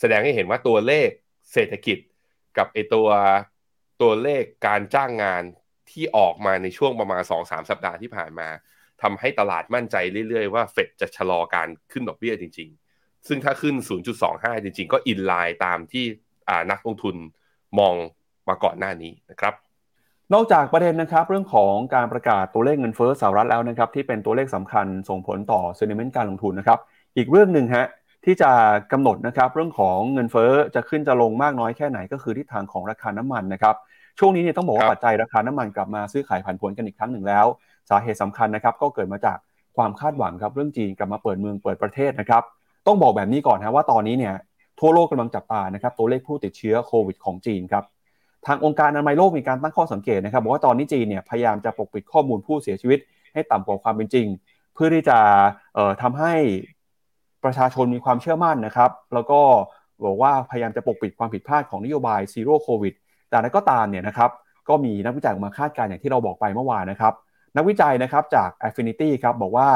แสดงให้เห็นว่าตัวเลขเศรษฐกิจกับไอตัวตัวเลขการจ้างงานที่ออกมาในช่วงประมาณ 2-3 สัปดาห์ที่ผ่านมาทำให้ตลาดมั่นใจเรื่อยๆ ว่าเฟดจะชะลอการขึ้นดอกเบี้ยจริง ๆ ซึ่งถ้าขึ้น 0.25 จริง ๆ ก็อินไลน์ตามที่นักลงทุนมองมาก่อนหน้านี้นะครับ นอกจากประเด็นนะครับเรื่องของการประกาศตัวเลขเงินเฟ้อสหรัฐแล้วนะครับที่เป็นตัวเลขสำคัญส่งผลต่อเซนิเมนต์การลงทุนนะครับอีกเรื่องหนึ่งฮะที่จะกำหนดนะครับเรื่องของเงินเฟ้อจะขึ้นจะลงมากน้อยแค่ไหนก็คือทิศทางของราคาน้ำมันนะครับช่วงนี้เนี่ยต้องบอกว่าปัจจัยราคาน้ำมันกลับมาซื้อขายผันผวนกันอีกครั้งหนึ่งแล้ว สาเหตุสำคัญนะครับก็เกิดมาจากความคาดหวังครับเรื่องจีนกลับมาเปิดเมืองเปิดประเทศนะครับต้องบอกแบบนี้ก่อนนะว่าตอนนี้เนี่ยทั่วโลกกำลังจับตานะครับตัวเลขผู้ติดเชื้อโควิดของจีนครับ ทางองค์การอนามัยโลกมีการตั้งข้อสังเกตนะครับบอกว่าตอนนี้จีนเนี่ยพยายามจะปกปิดข้อมูลผู้เสียชีวิต ให้ต่ำกว่าความเป็นจริง เพื่อที่จะทำให้ประชาชนมีความเชื่อมั่นนะครับ แล้วก็บอกว่าพยายามจะปกปิดความผิดพลาดของนโยบายซีโร่โควิดแต่นั้นก็ตามเนี่ยนะครับก็มีนักวิจัยมาคาดการณ์อย่างที่เราบอกไปเมื่อวานนะครับ นักวิจัยนะครับจาก Affinity ครับบอกว่า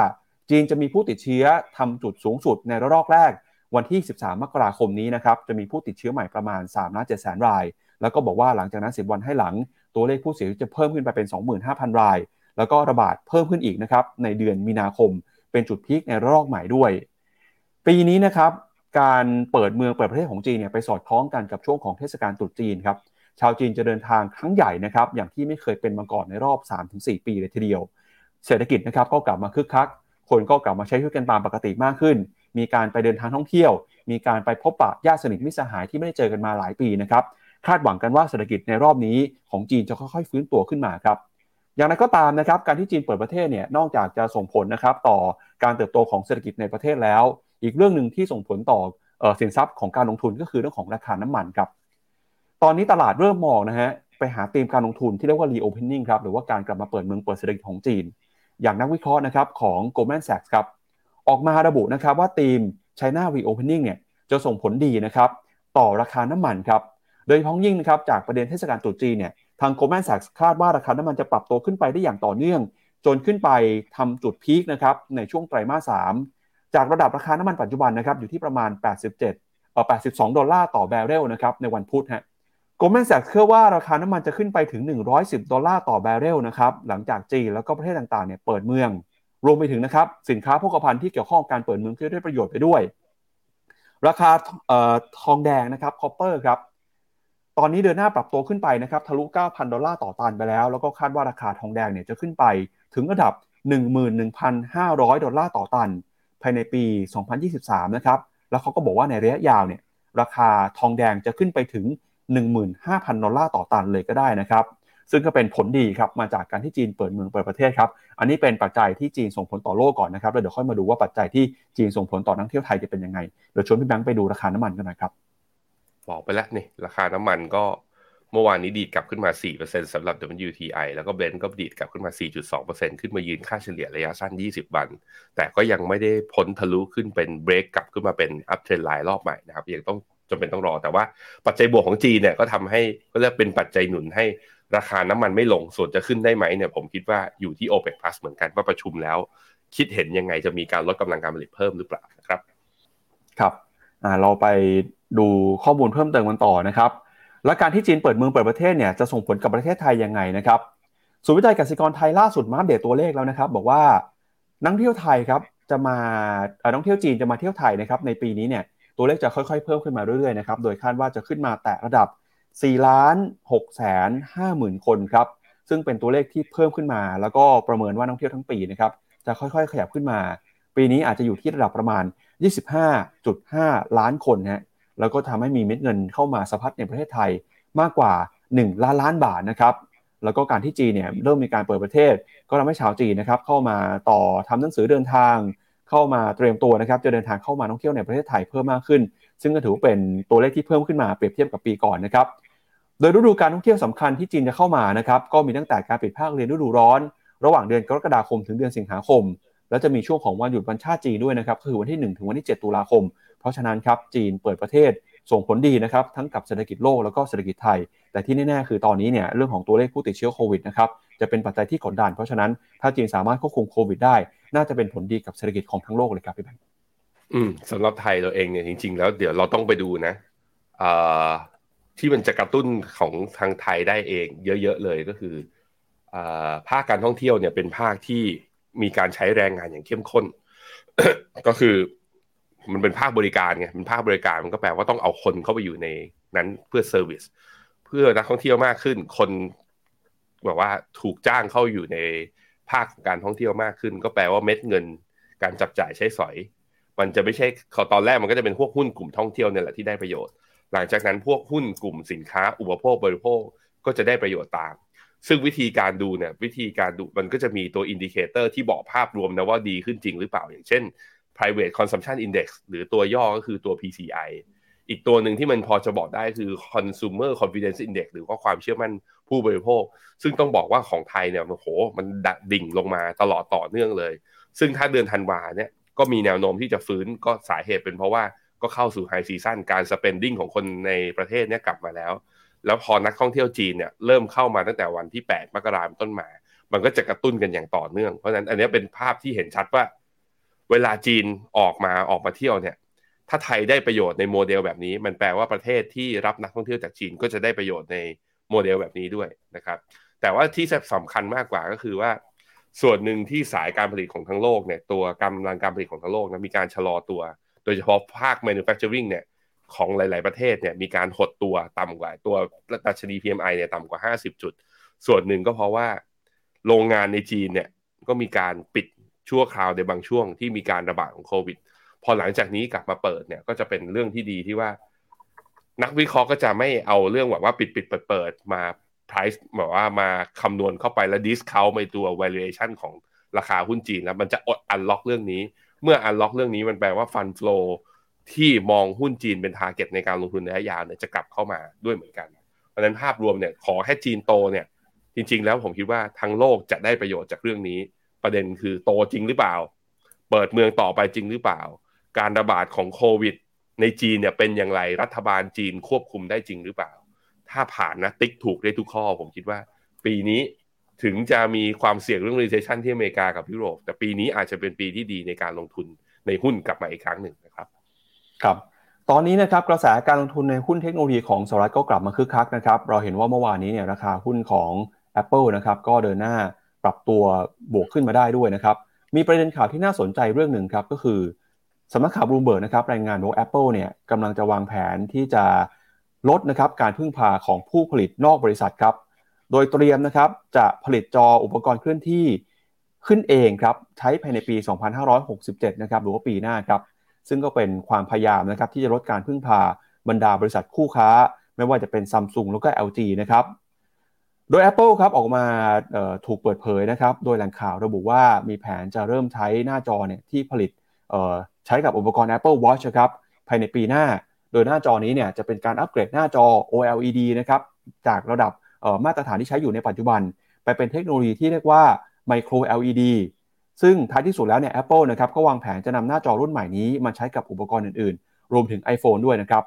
จีนจะมีผู้ติดเชื้อทำจุดสูงสุดในระลอกแรก วันที่ 13 มกราคมนี้นะครับจะมีผู้ติดเชื้อใหม่ประมาณ3ล้าน7แสนราย แล้วก็บอกว่าหลังจากนั้น 10 วันให้หลัง ตัวเลขผู้เสียชีวิตจะเพิ่มขึ้นไปเป็น 25,000 ราย แล้วก็ระบาดเพิ่มขึ้นอีกนะครับในเดือนมีนาคม เป็นจุดพีคในรอกใหม่ด้วย ปีนี้นะครับการเปิดเมืองเปิดประเทศของจีนเนี่ยไปสอดคล้องกันกับช่วงของเทศกาลตรุษจีนครับชาวจีนจะเดินทางครั้งใหญ่นะครับอย่างที่ไม่เคยเป็นมาก่อนในรอบ 3-4 ปีเลยทีเดียว เศรษฐกิจนะครับก็กลับมาคึกคัก คนก็กลับมาใช้ชีวิตกันตามปกติมากขึ้น มีการไปเดินทางท่องเที่ยว มีการไปพบปะญาติสนิทมิตรสหายที่ไม่ได้เจอกันมาหลายปีนะครับ คาดหวังกันว่าเศรษฐกิจในรอบนี้ของจีนจะค่อยๆ ฟื้นตัวขึ้นมาครับ อย่างไรก็ตามนะครับ การที่จีนเปิดประเทศเนี่ยนอกจากจะส่งผลนะครับต่อการเติบโตของเศรษฐกิจในประเทศแล้ว อีกเรื่องหนึ่งที่ส่งผลต่อสินทรัพย์ของการลงทุนก็คือเรื่องของราคาน้ำมันครับ ตอนนี้ตลาดเริ่มมองนะฮะไปหาธีมการลงทุนที่เรียกว่า reopening ครับหรือว่าการกลับมาเปิดเมืองเปิดเศรษฐกิจของจีน อย่างนักวิเคราะห์นะครับของ Goldman Sachs ครับออกมาระบุนะครับว่าธีม China reopening เนี่ยจะส่งผลดีนะครับต่อราคาน้ำมันครับ โดยเฉพาะยิ่งนะครับจากประเด็นเทศกาลตรุษจีนเนี่ยทาง Goldman Sachs คาดว่าราคาน้ำมันจะปรับตัวขึ้นไปได้อย่างต่อเนื่อง จนขึ้นไปทำจุดพีคนะครับในช่วงไตรมาส3จากระดับราคาน้ำมันปัจจุบันนะครับอยู่ที่ประมาณ 87เอ่อ82 ดอลลาร์ต่อแบเรลนะครับในวันพุธฮะ Goldman Sachs เชื่อว่าราคาน้ำมันจะขึ้นไปถึง 110 ดอลลาร์ต่อแบเรลนะครับหลังจากจีนแล้วก็ประเทศต่างๆเนี่ยเปิดเมือง รวมไปถึงนะครับสินค้าโภคภัณฑ์ที่เกี่ยวข้องการเปิดเมืองที่ได้ประโยชน์ไปด้วย ราคาเอ่อทองแดงนะครับ copper ครับ ตอนนี้เดินหน้าปรับตัวขึ้นไปนะครับทะลุ 9,000 ดอลลาร์ต่อตันไปแล้ว แล้วก็คาดว่าราคาทองแดงเนี่ยจะขึ้นไปถึงระดับ 11,500 ดอลลาร์ต่อตัน ภายในปี 2023 นะครับ แล้วเขาก็บอกว่าในระยะยาวเนี่ยราคาทองแดงจะขึ้นไปถึง 15,000 ดอลลาร์ต่อตันเลยก็ได้นะครับ ซึ่งก็เป็นผลดีครับมาจากการที่จีนเปิดเมืองเปิดประเทศครับ อันนี้เป็นปัจจัยที่จีนส่งผลต่อโลกก่อนนะครับแล้วเดี๋ยวค่อยมาดูว่าปัจจัยที่จีนส่งผลต่อนักเที่ยวไทยจะเป็นยังไง เดี๋ยวชวนพี่แบงค์ไปดูราคาน้ำมันกันนะครับ บอกไปแล้วนี่ราคาน้ำมันก็เมื่อวานนี้ดีดกลับขึ้นมา 4%สำหรับ WTI แล้วก็ Brent ก็ดีดกลับขึ้นมา 4.2%ขึ้นมายืนค่าเฉลี่ยระยะสั้น 20 วัน แต่ก็ยังไม่ได้พ้นทะลุขึ้นเป็นเบรกกลับขึ้นมาเป็น uptrend line รอบใหม่นะครับ ยังต้องจำเป็นต้องรอ แต่ว่าปัจจัยบวกของจีนเนี่ยก็ทำให้ก็จะเป็นปัจจัยหนุนให้ราคาน้ำมันไม่ลง ส่วนจะขึ้นได้ไหมเนี่ยผมคิดว่าอยู่ที่ OPEC Plus เหมือนกันว่าประชุมแล้ว คิดเห็นยังไงจะมีการลดกำลังการผลิตเพิ่มหรือเปล่านะครับ ครับเราไป ดูข้อมูลเพิ่มเติมกันต่อนะครับ และการที่จีนเปิดเมืองเปิดประเทศเนี่ยจะส่งผลกับประเทศไทยยังไงนะครับศูนย์วิจัยกสิกรไทยล่าสุดมาอัปเดตตัวเลขแล้วนะครับ บอกว่านักเที่ยวไทยครับจะมานักเที่ยวจีนจะมาเที่ยวไทยนะครับในปีนี้เนี่ยตัวเลขจะค่อยๆ เพิ่มขึ้นมาเรื่อยๆนะครับโดยคาดว่าจะขึ้นมาแตะระดับ4ล้าน6แสน5หมื่นคนครับซึ่งเป็นตัวเลขที่เพิ่มขึ้นมา แล้วก็ประเมินว่านักเที่ยวทั้งปีนะครับจะค่อยๆ ขยับขึ้นมา ปีนี้อาจจะอยู่ที่ระดับประมาณ 25.5 ล้านคนนะ แล้วก็ทำให้มีเม็ดเงินเข้ามาสะพัดในประเทศไทยมากกว่า 1 ล้านล้านบาทนะครับแล้วก็การที่จีนเนี่ยเริ่มมีการเปิดประเทศ ก็ทำให้ชาวจีนนะครับเข้ามาต่อทำหนังสือเดินทาง เข้ามาเตรียมตัวนะครับจะเดินทางเข้ามาท่องเที่ยวในประเทศไทยเพิ่มมากขึ้น ซึ่งก็ถือเป็นตัวเลขที่เพิ่มขึ้นมาเปรียบเทียบกับปีก่อนนะครับโดยฤดูการท่องเที่ยวสำคัญที่จีนจะเข้ามานะครับก็มีตั้งแต่การปิดภาคเรียนฤดูร้อน ระหว่างเดือนกรกฎาคมถึงเดือนสิงหาคม แล้วจะมีช่วงของวันหยุดวันชาติจีนด้วยนะครับคือวันที่ 1 ถึงวันที่ 7 ตุลาคม เพราะฉะนั้นครับจีนเปิดประเทศส่งผลดีนะครับทั้งกับเศรษฐกิจโลกแล้วก็เศรษฐกิจไทย แต่ที่แน่ๆคือตอนนี้เนี่ยเรื่องของตัวเลขผู้ติดเชื้อโควิดนะครับจะเป็นปัจจัยที่กดดัน เพราะฉะนั้นถ้าจีนสามารถควบคุมโควิดได้ น่าจะเป็นผลดีกับเศรษฐกิจของทั้งโลกเลยครับพี่แบงค์อืมสำหรับไทยเราเองเนี่ยจริง ๆ แล้วเดี๋ยวเราต้องไปดูนะอ่าที่มันจะกระตุ้นของทางไทยได้เองเยอะๆเลยก็คืออ่าภาคการท่องเที่ยวเนี่ยเป็นภาคที่มีการใช้แรงงานอย่างเข้มข้น ก็คือ มันเป็นภาคบริการไงเป็นภาคบริการมันก็แปลว่าต้องเอาคนเข้าไปอยู่ในนั้นเพื่อเซอร์วิสเพื่อนักท่องเที่ยวมากขึ้น คนแบบว่าถูกจ้างเข้าอยู่ในภาคของการท่องเที่ยวมากขึ้น ก็แปลว่าเม็ดเงิน การจับจ่ายใช้สอย มันจะไม่ใช่ขาตอนแรกมันก็จะเป็นพวกหุ้นกลุ่มท่องเที่ยวเนี่ยแหละที่ได้ประโยชน์ หลังจากนั้นพวกหุ้นกลุ่มสินค้า อุปโภคบริโภคก็จะได้ประโยชน์ตาม ซึ่งวิธีการดูเนี่ยวิธีการดูมันก็จะมีตัว indicator ที่บอกภาพรวมนะว่าดีขึ้นจริงหรือเปล่าอย่างเช่น private consumption index หรือตัวย่อก็คือตัว PCI อีกตัวหนึ่งที่มันพอจะบอกได้คือ consumer confidence index หรือว่าความเชื่อมั่นผู้บริโภค ซึ่งต้องบอกว่าของไทยเนี่ยโอ้โห มันดิ่งลงมาตลอดต่อเนื่องเลย ซึ่งถ้าเดือนธันวาเนี่ยก็มีแนวโน้มที่จะฟื้นก็สาเหตุเป็นเพราะว่าก็เข้าสู่ high season การ spending ของคนในประเทศเนี่ยกลับมาแล้ว แล้วพอนักท่องเที่ยวจีนเนี่ยเริ่มเข้ามาตั้งแต่วันที่ 8 มกราคมต้นมา มันก็จะกระตุ้นกันอย่างต่อเนื่อง เพราะฉะนั้นอันนี้เป็นภาพที่เห็นชัดว่า เวลาจีนออกมาออกมาเที่ยวเนี่ย ถ้าไทยได้ประโยชน์ในโมเดลแบบนี้ มันแปลว่าประเทศที่รับนักท่องเที่ยวจากจีนก็จะได้ประโยชน์ในโมเดลแบบนี้ด้วยนะครับ แต่ว่าที่สำคัญมากกว่าก็คือว่า ส่วนหนึ่งที่สายการผลิตของทั้งโลกเนี่ยตัวกำลังการผลิตของทั้งโลกนะมีการชะลอตัว โดยเฉพาะภาค manufacturing เนี่ยของหลาย ๆ ประเทศเนี่ยมีการหดตัวต่ำกว่าตัวดัชนี PMI เนี่ยต่ำกว่า 50 จุด ส่วนหนึ่งก็เพราะว่าโรงงานในจีนเนี่ยก็มีการปิด ชั่วคราวในบางช่วงที่มีการระบาดของโควิด พอหลังจากนี้กลับมาเปิดเนี่ยก็จะเป็นเรื่องที่ดีที่ว่า นักวิเคราะห์ก็จะไม่เอาเรื่องแบบว่าปิดปิดเปิดเปิดมา price แบบว่ามาคำนวณเข้าไปแล้ว discount ไปตัว valuation ของราคาหุ้นจีนแล้วมันจะอด unlock เรื่องนี้ เมื่อ unlock เรื่องนี้มันแปลว่า fund flow ที่มองหุ้นจีนเป็น target ในการลงทุนระยะยาวเนี่ยจะกลับเข้ามาด้วยเหมือนกัน เพราะนั้นภาพรวมเนี่ยขอแค่จีนโตเนี่ยจริงๆแล้วผมคิดว่าทั้งโลกจะได้ประโยชน์จากเรื่องนี้ ประเด็นคือโตจริงหรือเปล่า เปิดเมืองต่อไปจริงหรือเปล่า การระบาดของโควิด ในจีนเนี่ยเป็นอย่างไรรัฐบาลจีนควบคุมได้จริงหรือเปล่า ถ้าผ่านนะติ๊กถูกได้ทุกข้อ ผมคิดว่า ปีนี้ถึงจะมีความเสี่ยงเรื่อง recession ที่อเมริกากับยุโรป แต่ปีนี้อาจจะเป็นปีที่ดีในการลงทุนในหุ้นกลับมาอีกครั้งหนึ่งนะครับ ครับ ตอนนี้นะครับกระแสการลงทุนในหุ้นเทคโนโลยีของสหรัฐก็กลับมาคึกคักนะครับ เราเห็นว่าเมื่อวานนี้เนี่ยราคาหุ้นของ Apple นะครับก็เดินหน้า ปรับตัวบวกขึ้นมาได้ด้วยนะครับ มีประเด็นข่าวที่น่าสนใจเรื่องหนึ่งครับก็คือสำนักข่าวบลูเบิร์กนะครับรายงานว่า Apple เนี่ยกำลังจะวางแผนที่จะลดนะครับการพึ่งพาของผู้ผลิตนอกบริษัทครับ โดยเตรียมนะครับจะผลิตจออุปกรณ์เคลื่อนที่ขึ้นเองครับใช้ภายในปี 2567 นะครับหรือว่าปีหน้าครับ ซึ่งก็เป็นความพยายามนะครับที่จะลดการพึ่งพาบรรดาบริษัทคู่ค้า ไม่ว่าจะเป็นซัมซุงแล้วก็ LG นะครับ โดย Apple ครับออกมาถูกเปิดเผยนะครับ โดยแหล่งข่าวระบุว่ามีแผนจะเริ่มใช้หน้าจอเนี่ยที่ผลิตใช้กับอุปกรณ์ Apple Watch ครับภายในปีหน้า โดยหน้าจอนี้เนี่ยจะเป็นการอัปเกรดหน้าจอ OLED นะครับจากระดับมาตรฐานที่ใช้อยู่ในปัจจุบัน ไปเป็นเทคโนโลยีที่เรียกว่า Micro LED ซึ่งท้ายที่สุดแล้วเนี่ย Apple นะครับก็วางแผนจะนำหน้าจอรุ่นใหม่นี้มาใช้กับอุปกรณ์อื่นๆ รวมถึง iPhone ด้วยนะครับ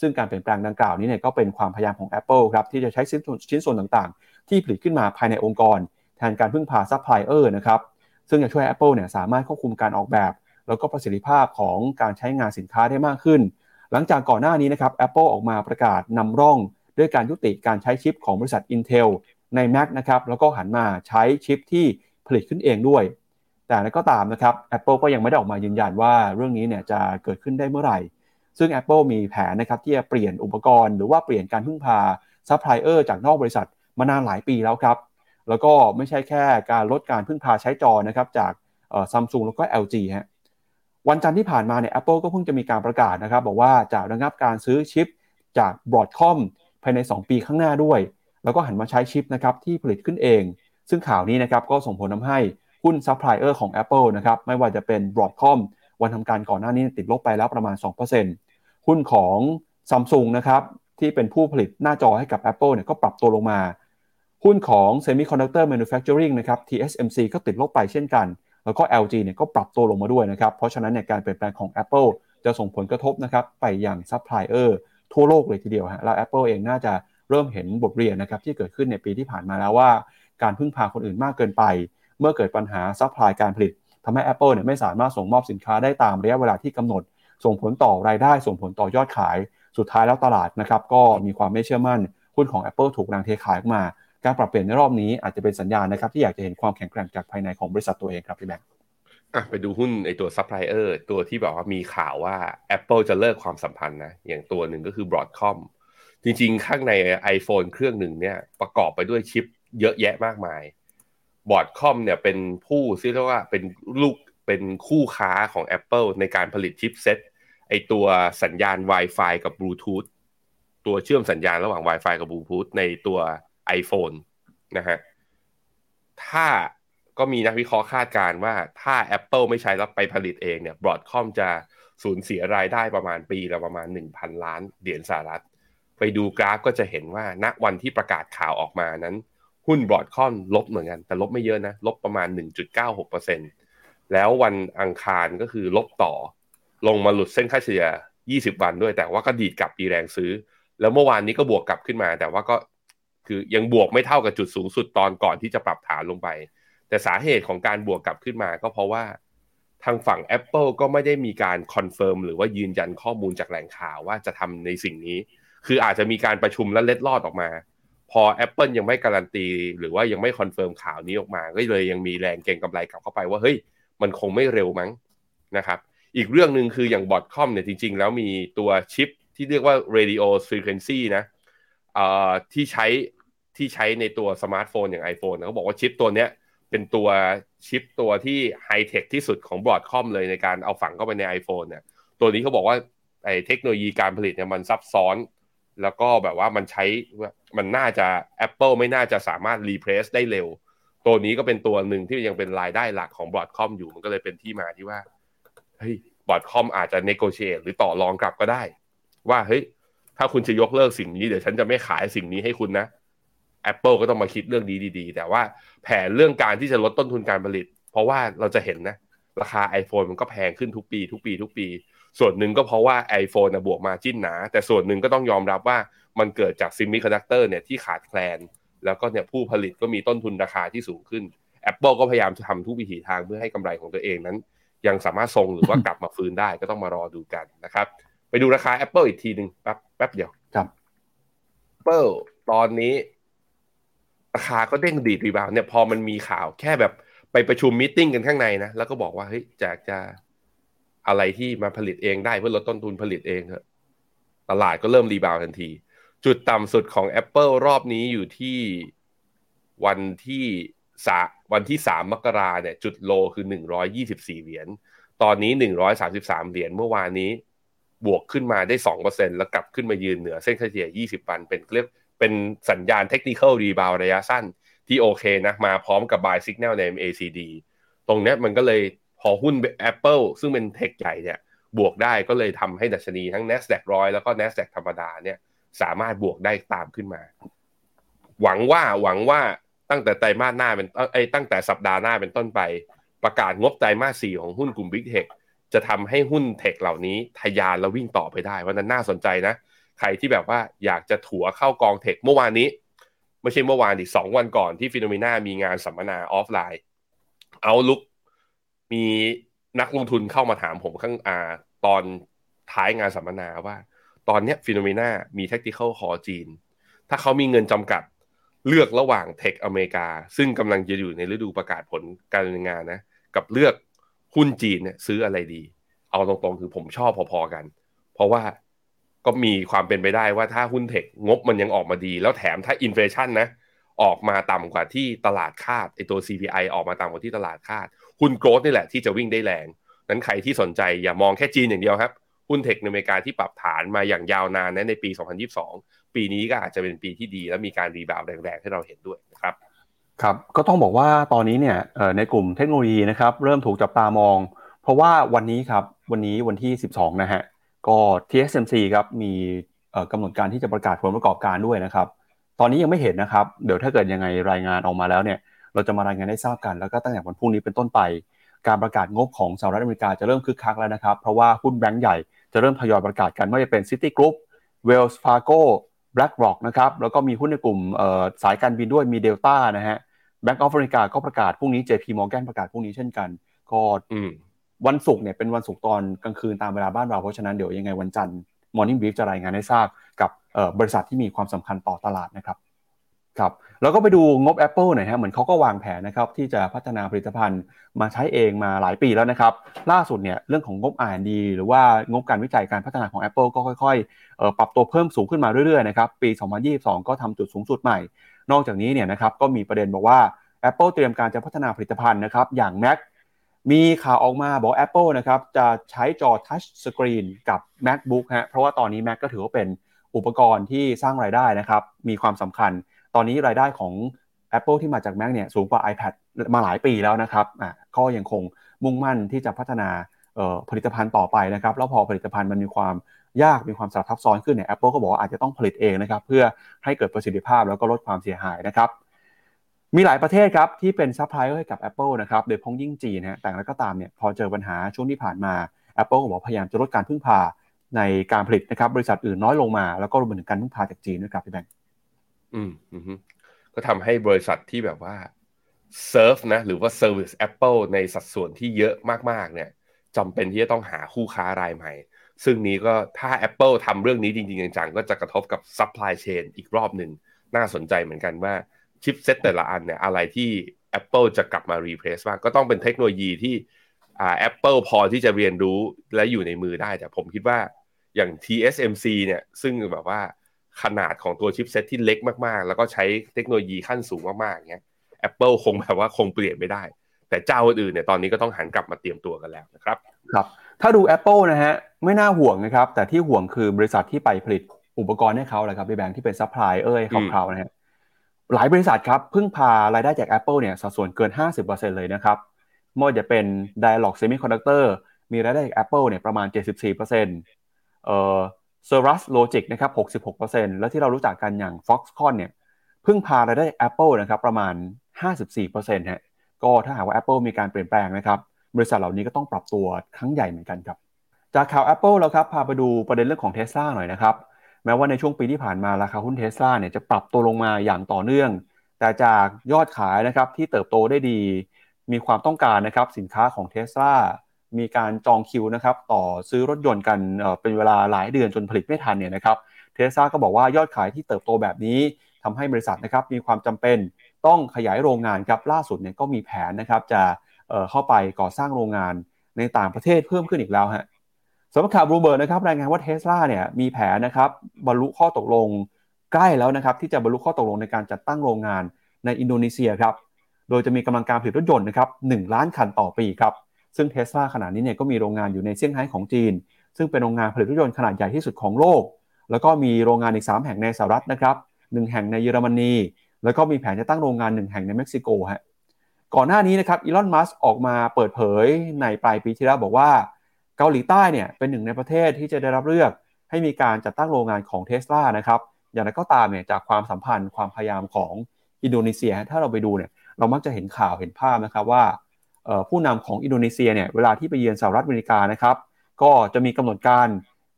ซึ่งการเปลี่ยนแปลงดังกล่าวนี้เนี่ยก็เป็นความพยายามของ Apple ครับที่จะใช้ชิ้นส่วนต่างๆ ที่ผลิตขึ้นมาภายในองค์กร แทนการพึ่งพาซัพพลายเออร์นะครับซึ่งจะช่วย Apple เนี่ยสามารถควบคุมการออกแบบ แล้วก็ประสิทธิภาพของการใช้งานสินค้าได้มากขึ้น หลังจากก่อนหน้านี้นะครับ Apple ออกมาประกาศนำร่องด้วยการยุติการใช้ชิปของบริษัท Intel ใน Mac นะครับแล้วก็หันมาใช้ชิปที่ผลิตขึ้นเองด้วย แต่ก็ตามนะครับ Apple ก็ยังไม่ได้ออกมายืนยันว่าเรื่องนี้เนี่ยจะเกิดขึ้นได้เมื่อไหร่ ซึ่ง Apple มีแผนนะครับที่จะเปลี่ยนอุปกรณ์หรือว่าเปลี่ยนการพึ่งพาซัพพลายเออร์จากนอกบริษัทมานานหลายปีแล้วครับ แล้วก็ไม่ใช่แค่การลดการพึ่งพาหน้าจอนะครับจากซัมซุงแล้วก็ LG ฮะวันจันทร์ที่ผ่านมาเนี่ย Apple ก็เพิ่งจะมีการประกาศนะครับบอกว่าจะระงับการซื้อชิปจาก Broadcom ภายใน 2 ปีข้างหน้าด้วย แล้วก็หันมาใช้ชิปนะครับที่ผลิตขึ้นเอง ซึ่งข่าวนี้นะครับก็ส่งผลทำให้หุ้นซัพพลายเออร์ของ Apple นะครับไม่ว่าจะเป็น Broadcom วันทำการก่อนหน้านี้ติดลบไปแล้วประมาณ 2% หุ้นของ Samsung นะครับที่เป็นผู้ผลิตหน้าจอให้กับ Apple เนี่ยก็ปรับตัวลงมา หุ้นของ Semiconductor Manufacturing นะครับ TSMC ก็ติดลบไปเช่นกัน แล้วก็ LG เนี่ยก็ปรับตัวลงมาด้วยนะครับ เพราะฉะนั้นเนี่ยการเปลี่ยนแปลงของ Apple จะส่งผลกระทบนะครับไปยังซัพพลายเออร์ทั่วโลกเลยทีเดียวฮะแล้ว Apple เองน่าจะเริ่มเห็นบทเรียนนะครับที่เกิดขึ้นในปีที่ผ่านมาแล้วว่า การพึ่งพาคนอื่นมากเกินไป เมื่อเกิดปัญหา supply การผลิตทำให้ Apple เนี่ยไม่สามารถส่งมอบสินค้าได้ตามระยะเวลาที่กำหนด ส่งผลต่อรายได้ ส่งผลต่อยอดขาย สุดท้ายแล้วตลาดนะครับก็มีความไม่เชื่อมั่นหุ้นของ Apple ถูกแรงเทขายออกมา การปรับเปลี่ยนในรอบนี้อาจจะเป็นสัญญาณนะครับที่อยากจะเห็นความแข็งแกร่งจากภายในของบริษัทตัวเองครับพี่แบงค์อะไปดูหุ้นไอตัวซัพพลายเออร์ตัวที่แบบว่ามีข่าวว่า Apple จะเลิกความสัมพันธ์นะอย่างตัวหนึ่งก็คือ Broadcom จริงๆ ข้างใน iPhone เครื่องหนึ่งเนี่ยประกอบไปด้วยชิปเยอะแยะมากมาย Broadcom เนี่ยเป็นผู้ที่เรียกว่าเป็นลูก เป็นคู่ค้าของ Apple ในการผลิตชิปเซ็ตไอตัวสัญญาณ Wi-Fi กับบลูทูธตัวเชื่อมสัญญาณระหว่าง Wi-Fi กับบลูทูธในตัว iPhone นะฮะถ้าก็มีนักวิเคราะห์คาดการณ์ว่าถ้า Apple ไม่ใช้แล้วไปผลิตเองเนี่ย Broadcom จะสูญเสียรายได้ประมาณปีละประมาณ 1,000 ล้านเหรียญสหรัฐ ไปดูกราฟก็จะเห็นว่าณวันที่ประกาศข่าวออกมานั้น หุ้น Broadcom ลบเหมือนกัน แต่ลบไม่เยอะนะ ลบประมาณ 1.96% แล้ววันอังคารก็คือลบต่อ ลงมาหลุดเส้นค่าเฉลี่ย 20 วันด้วย แต่ว่าก็ดีดกลับมีแรงซื้อ แล้วเมื่อวานนี้ก็บวกกลับขึ้นมา แต่ว่าก็คือยังบวกไม่เท่ากับจุดสูงสุดตอนก่อนที่จะปรับฐานลงไป แต่สาเหตุของการบวกกลับขึ้นมาก็เพราะว่าทางฝั่ง Apple ก็ไม่ได้มีการ confirm หรือว่ายืนยันข้อมูลจากแหล่งข่าวว่าจะทำในสิ่งนี้ คืออาจจะมีการประชุมและเล็ดลอดออกมา พอ Apple ยังไม่การันตี หรือว่ายังไม่ confirm ข่าวนี้ออกมา ก็เลยยังมีแรงเก็งกำไรกลับเข้าไปว่าเฮ้ย มันคงไม่เร็วมั้งนะครับ อีกเรื่องหนึ่งคืออย่าง Broadcom เนี่ยจริง ๆ แล้วมีตัวชิปที่เรียกว่า radio frequency นะที่ใช้ที่ใช้ในตัวสมาร์ทโฟนอย่าง iPhone เขาบอกว่าชิปตัวเนี้ยเป็นตัวชิปตัวที่ไฮเทคที่สุดของ Broadcom เลยในการเอาฝังเข้าไปใน iPhone เนี่ยตัวนี้เขาบอกว่าไอ้เทคโนโลยีการผลิตเนี่ยมันซับซ้อน แล้วก็แบบว่ามันใช้มันน่าจะ Apple ไม่น่าจะสามารถรีเพรสได้เร็ว ตัวนี้ก็เป็นตัวหนึ่งที่ยังเป็นรายได้หลักของบอดคอมอยู่มันก็เลยเป็นที่มาที่ว่าเฮ้ยบอดคอมอาจจะเนโกเชตหรือต่อรองกลับก็ได้ ว่าเฮ้ยถ้าคุณจะยกเลิกสิ่งนี้เดี๋ยวฉันจะไม่ขายสิ่งนี้ให้คุณนะ Apple ก็ต้องมาคิดเรื่องนี้ดีๆ แต่ว่าแผนเรื่องการที่จะลดต้นทุนการผลิต เพราะว่าเราจะเห็นนะ ราคา iPhone มันก็แพงขึ้นทุกปี ทุกปี ทุกปี ส่วนหนึ่งก็เพราะว่า iPhone นะบวก margin หนา แต่ส่วนหนึ่งก็ต้องยอมรับว่ามันเกิดจาก semiconductor เนี่ยที่ขาดแคลน แล้วก็เนี่ยผู้ผลิตก็มีต้นทุนราคาที่สูงขึ้น Apple ก็พยายามจะทำทุกวิถีทางเพื่อให้กำไรของตัวเองนั้น ยังสามารถทรงหรือว่ากลับมาฟื้นได้ก็ต้องมารอดูกันนะครับ ไปดูราคา Apple อีกทีหนึ่งแป๊บแป๊บเดียวครับ Apple ตอนนี้ ราคาก็เด้งดีด rebound เนี่ยพอมันมีข่าวแค่แบบไปประชุม meeting กันข้างในนะแล้วก็บอกว่าเฮ้ยจากจะอะไรที่มาผลิตเองได้เพื่อลดต้นทุนผลิตเองเถอะตลาดก็เริ่ม rebound ทันที จุดต่ำสุดของ Apple รอบนี้อยู่ที่วันที่สาม วันที่สามมกราเนี่ย จุด low คือหนึ่งร้อยยี่สิบสี่เหรียญ ตอนนี้หนึ่งร้อยสามสิบสามเหรียญเมื่อวานนี้ บวกขึ้นมาได้สองเปอร์เซ็นต์แล้วกลับขึ้นมายืนเหนือเส้นเฉลี่ยยี่สิบวันเป็นเรียกเป็นสัญญาณเทคนิคอลรีบาวระยะสั้น ที่โอเคนะ มาพร้อมกับ buy signal ใน MACD ตรงนี้มันก็เลยพอหุ้น Apple ซึ่งเป็นเทคใหญ่เนี่ย บวกได้ก็เลยทำให้ดัชนีทั้ง NASDAQ ร้อยแล้วก็ NASDAQ ธรรมดาเนี่ย สามารถบวกได้ตามขึ้นมา หวังว่าหวังว่าตั้งแต่ไตรมาสหน้าเป็นไอ้ตั้งแต่สัปดาห์หน้าเป็นต้นไป ประกาศงบไตรมาสสี่ของหุ้นกลุ่ม Big Tech จะทำให้หุ้นเทคเหล่านี้ทะยานแล้ววิ่งต่อไปได้วันนั้นน่าสนใจนะ ใครที่แบบว่าอยากจะถัวเข้ากอง tech เมื่อวานนี้ ไม่ใช่เมื่อวานอีกสองวันก่อนที่ Finnomena มีงานสัมมนา offline outlook มีนักลงทุนเข้ามาถามผมข้างอ่าตอนท้ายงานสัมมนาว่า ตอนนี้ Finnomena มี technical call จีน ถ้าเขามีเงินจำกัดเลือกระหว่าง tech อเมริกา ซึ่งกำลังจะอยู่ในฤดูประกาศผลการดำเนินงานนะ กับเลือกหุ้นจีนเนี่ยซื้ออะไรดี เอาตรงๆคือผมชอบพอๆกัน เพราะว่าก็มีความเป็นไปได้ว่าถ้าหุ้นเทคงบมันยังออกมาดี แล้วแถมถ้า inflation นะออกมาต่ำกว่าที่ตลาดคาดไอตัว CPI ออกมาต่ำกว่าที่ตลาดคาดหุ้น growth นี่แหละที่จะวิ่งได้แรงนั้นใครที่สนใจอย่ามองแค่จีนอย่างเดียวครับ หุ้นเทคในอเมริกาที่ปรับฐานมาอย่างยาวนานนะในปี 2022 ปีนี้ก็อาจจะเป็นปีที่ดี และมีการ rebound แรงๆให้เราเห็นด้วยนะครับครับก็ต้องบอกว่าตอนนี้เนี่ยในกลุ่มเทคโนโลยีนะครับเริ่มถูกจับตามอง เพราะว่าวันนี้ครับวันนี้วันที่ 12 นะฮะก็ TSMC ครับมีกำหนดการที่จะประกาศผลประกอบการด้วยนะครับ ตอนนี้ยังไม่เห็นนะครับ เดี๋ยวถ้าเกิดยังไงรายงานออกมาแล้วเนี่ย เราจะมารายงานให้ทราบกัน แล้วก็ตั้งแต่วันพรุ่งนี้เป็นต้นไป การประกาศงบของสหรัฐอเมริกาจะเริ่มคึกคักแล้วนะครับ เพราะว่าหุ้นแบงก์ใหญ่ จะเริ่มทยอยประกาศกันไม่ว่าจะเป็น City Group Wells Fargo BlackRock นะครับแล้วก็มีหุ้นในกลุ่มสายการบินด้วยมี Delta นะฮะ Bank of America ก็ประกาศพรุ่งนี้ JP Morgan ประกาศพรุ่งนี้เช่นกันก็วันศุกร์เนี่ยเป็นวันศุกร์ตอนกลางคืนตามเวลาบ้านเราเพราะฉะนั้นเดี๋ยวยังไงวันจันทร์ Morning Brief จะรายงานให้ทราบกับบริษัทที่มีความสำคัญต่อตลาดนะครับ ครับแล้วก็ไปดูงบ Apple หน่อยฮะเหมือนเขาก็วางแผนนะครับที่จะพัฒนาผลิตภัณฑ์มาใช้เองมาหลายปีแล้วนะครับ ล่าสุดเนี่ยเรื่องของงบ R&D หรือว่างบการวิจัยการพัฒนาของ Apple ก็ค่อยๆปรับตัวเพิ่มสูงขึ้นมาเรื่อยๆนะครับปี 2022 ก็ทำจุดสูงสุดใหม่ นอกจากนี้เนี่ยนะครับก็มีประเด็นบอกว่า Apple เตรียมการจะพัฒนาผลิตภัณฑ์นะครับอย่าง Mac มีข่าวออกมาบอก Apple นะครับจะใช้จอ Touch Screen กับ MacBook ฮะเพราะว่าตอนนี้ Mac ก็ถือว่าเป็นอุปกรณ์ที่สร้างรายได้นะครับมีความสำคัญ ตอนนี้รายได้ของ Apple ที่มาจาก Mac เนี่ยสูงกว่า iPad มาหลายปีแล้วนะครับอะก็ยังคงมุ่งมั่นที่จะพัฒนาผลิตภัณฑ์ต่อไปนะครับ แล้วพอผลิตภัณฑ์มันมีความยากมีความสลับซับซ้อนขึ้นเนี่ย Apple ก็บอกว่าอาจจะต้องผลิตเองนะครับ เพื่อให้เกิดประสิทธิภาพแล้วก็ลดความเสียหายนะครับ มีหลายประเทศครับที่เป็นซัพพลายเออร์ให้กับ Apple นะครับโดยเฉพาะอย่างยิ่งจีนนะแต่อย่างไรก็ตามเนี่ยพอเจอปัญหาช่วงที่ผ่านมา Apple ก็บอกพยายามจะลดการพึ่งพาในการผลิตนะครับบริษัทอื่นน้อยลงมา แล้วก็รวมถึงการพึ่งพาจากจีนด้วยครับพี่แบงค์ อืมอืมก็ทำให้บริษัทที่แบบว่าเซิร์ฟนะหรือว่าเซอร์วิส Apple ในสัดส่วนที่เยอะมากๆ เนี่ยจำเป็นที่จะต้องหาคู่ค้ารายใหม่ ซึ่งนี้ก็ถ้า Apple ทำเรื่องนี้จริง ๆ จังๆ ก็จะกระทบกับซัพพลายเชนอีกรอบหนึ่งน่าสนใจเหมือนกันว่าชิปเซตแต่ละอันเนี่ยอะไรที่ Apple จะกลับมา replace บ้างก็ต้องเป็นเทคโนโลยีที่อ่า Apple พอที่จะเรียนรู้และอยู่ในมือได้ แต่ผมคิดว่าอย่าง TSMC เนี่ยซึ่งแบบว่า ขนาดของตัวชิปเซตที่เล็กมากๆ แล้วก็ใช้เทคโนโลยีขั้นสูงมากๆเงี้ย Apple คงแบบว่าคงเปลี่ยนไม่ได้ แต่เจ้าอื่นเนี่ยตอนนี้ก็ต้องหันกลับมาเตรียมตัวกันแล้วนะครับครับถ้าดู Apple นะฮะไม่น่าห่วงนะครับ แต่ที่ห่วงคือบริษัทที่ไปผลิตอุปกรณ์ให้เขาแหละครับพี่แบงค์ที่เป็นซัพพลายเออร์ให้เขาๆนะฮะหลายบริษัทครับพึ่งพารายได้จาก Apple เนี่ยสัดส่วนเกิน 50%เลยนะครับไม่ว่าจะเป็น Dialog Semiconductor มีรายได้จาก Apple เนี่ยประมาณ 74%เอ่อ c e r u s Logic นะครับ 66%แล้วที่เรารู้จักกันอย่าง Foxconn เนี่ยพึ่งพารายได้ Apple นะครับประมาณ 54%ฮะก็ถ้าหากว่า Apple มีการเปลี่ยนแปลงนะครับบริษัทเหล่านี้ก็ต้องปรับตัวครั้งใหญ่เหมือนกันครับ จากข่าว Apple แล้วครับพาไปดูประเด็นเรื่องของ Tesla หน่อยนะครับแม้ว่าในช่วงปีที่ผ่านมาราคาหุ้น Tesla เนี่ยจะปรับตัวลงมาอย่างต่อเนื่อง แต่จากยอดขายนะครับที่เติบโตได้ดี มีความต้องการนะครับสินค้าของ Tesla มีการจองคิวนะครับต่อซื้อรถยนต์กันเป็นเวลาหลายเดือนจนผลิตไม่ทันเนี่ยนะครับเทสซาก็บอกว่ายอดขายที่เติบโตแบบนี้ทำให้บริษัทนะครับมีความจำเป็นต้องขยายโรงงานครับล่าสุดเนี่ยก็มีแผนนะครับจะเข้าไปก่อสร้างโรงงานในต่างประเทศเพิ่มขึ้นอีกแล้วฮะสำนักข่าวบลูเบิร์ดนะครับรายงานว่าเทสลาเนี่ยมีแผนนะครับบรรลุข้อตกลงใกล้แล้วนะครับที่จะบรรลุข้อตกลงในการจัดตั้งโรงงานในอินโดนีเซียครับโดยจะมีกำลังการผลิตรถยนต์นะครับหล้านคันต่อปีครับ ซึ่งเทสลาขณะนี้เนี่ยก็มีโรงงานอยู่ในเซี่ยงไฮ้ของจีน ซึ่งเป็นโรงงานผลิตรถยนต์ขนาดใหญ่ที่สุดของโลก แล้วก็มีโรงงานอีก 3 แห่งในสหรัฐนะครับหแห่งในเยอรมนี แล้วก็มีแผนจะตั้งโรงงาน 1 แห่งในเม็กซิโกฮะก่อนหน้านี้นะครับอีลอนมัสออกมาเปิดเผยในปลายปีที่แล้วบอกว่า เกาหลีใต้เนี่ยเป็นหนึ่งในประเทศที่จะได้รับเลือก ให้มีการจัดตั้งโรงงานของเทสลานะครับอย่างไรก็ตามเนี่ยจากความสัมพันธ์ความพยายามของอินโดนีเซีย ถ้าเราไปดูเนี่ยเรามักจะเห็นข่าวเห็นภาพนะครับว่า ผู้นำของอินโดนีเซียเนี่ยเวลาที่ไปเยือนสหรัฐอเมริกานะครับก็จะมีกำหนดการ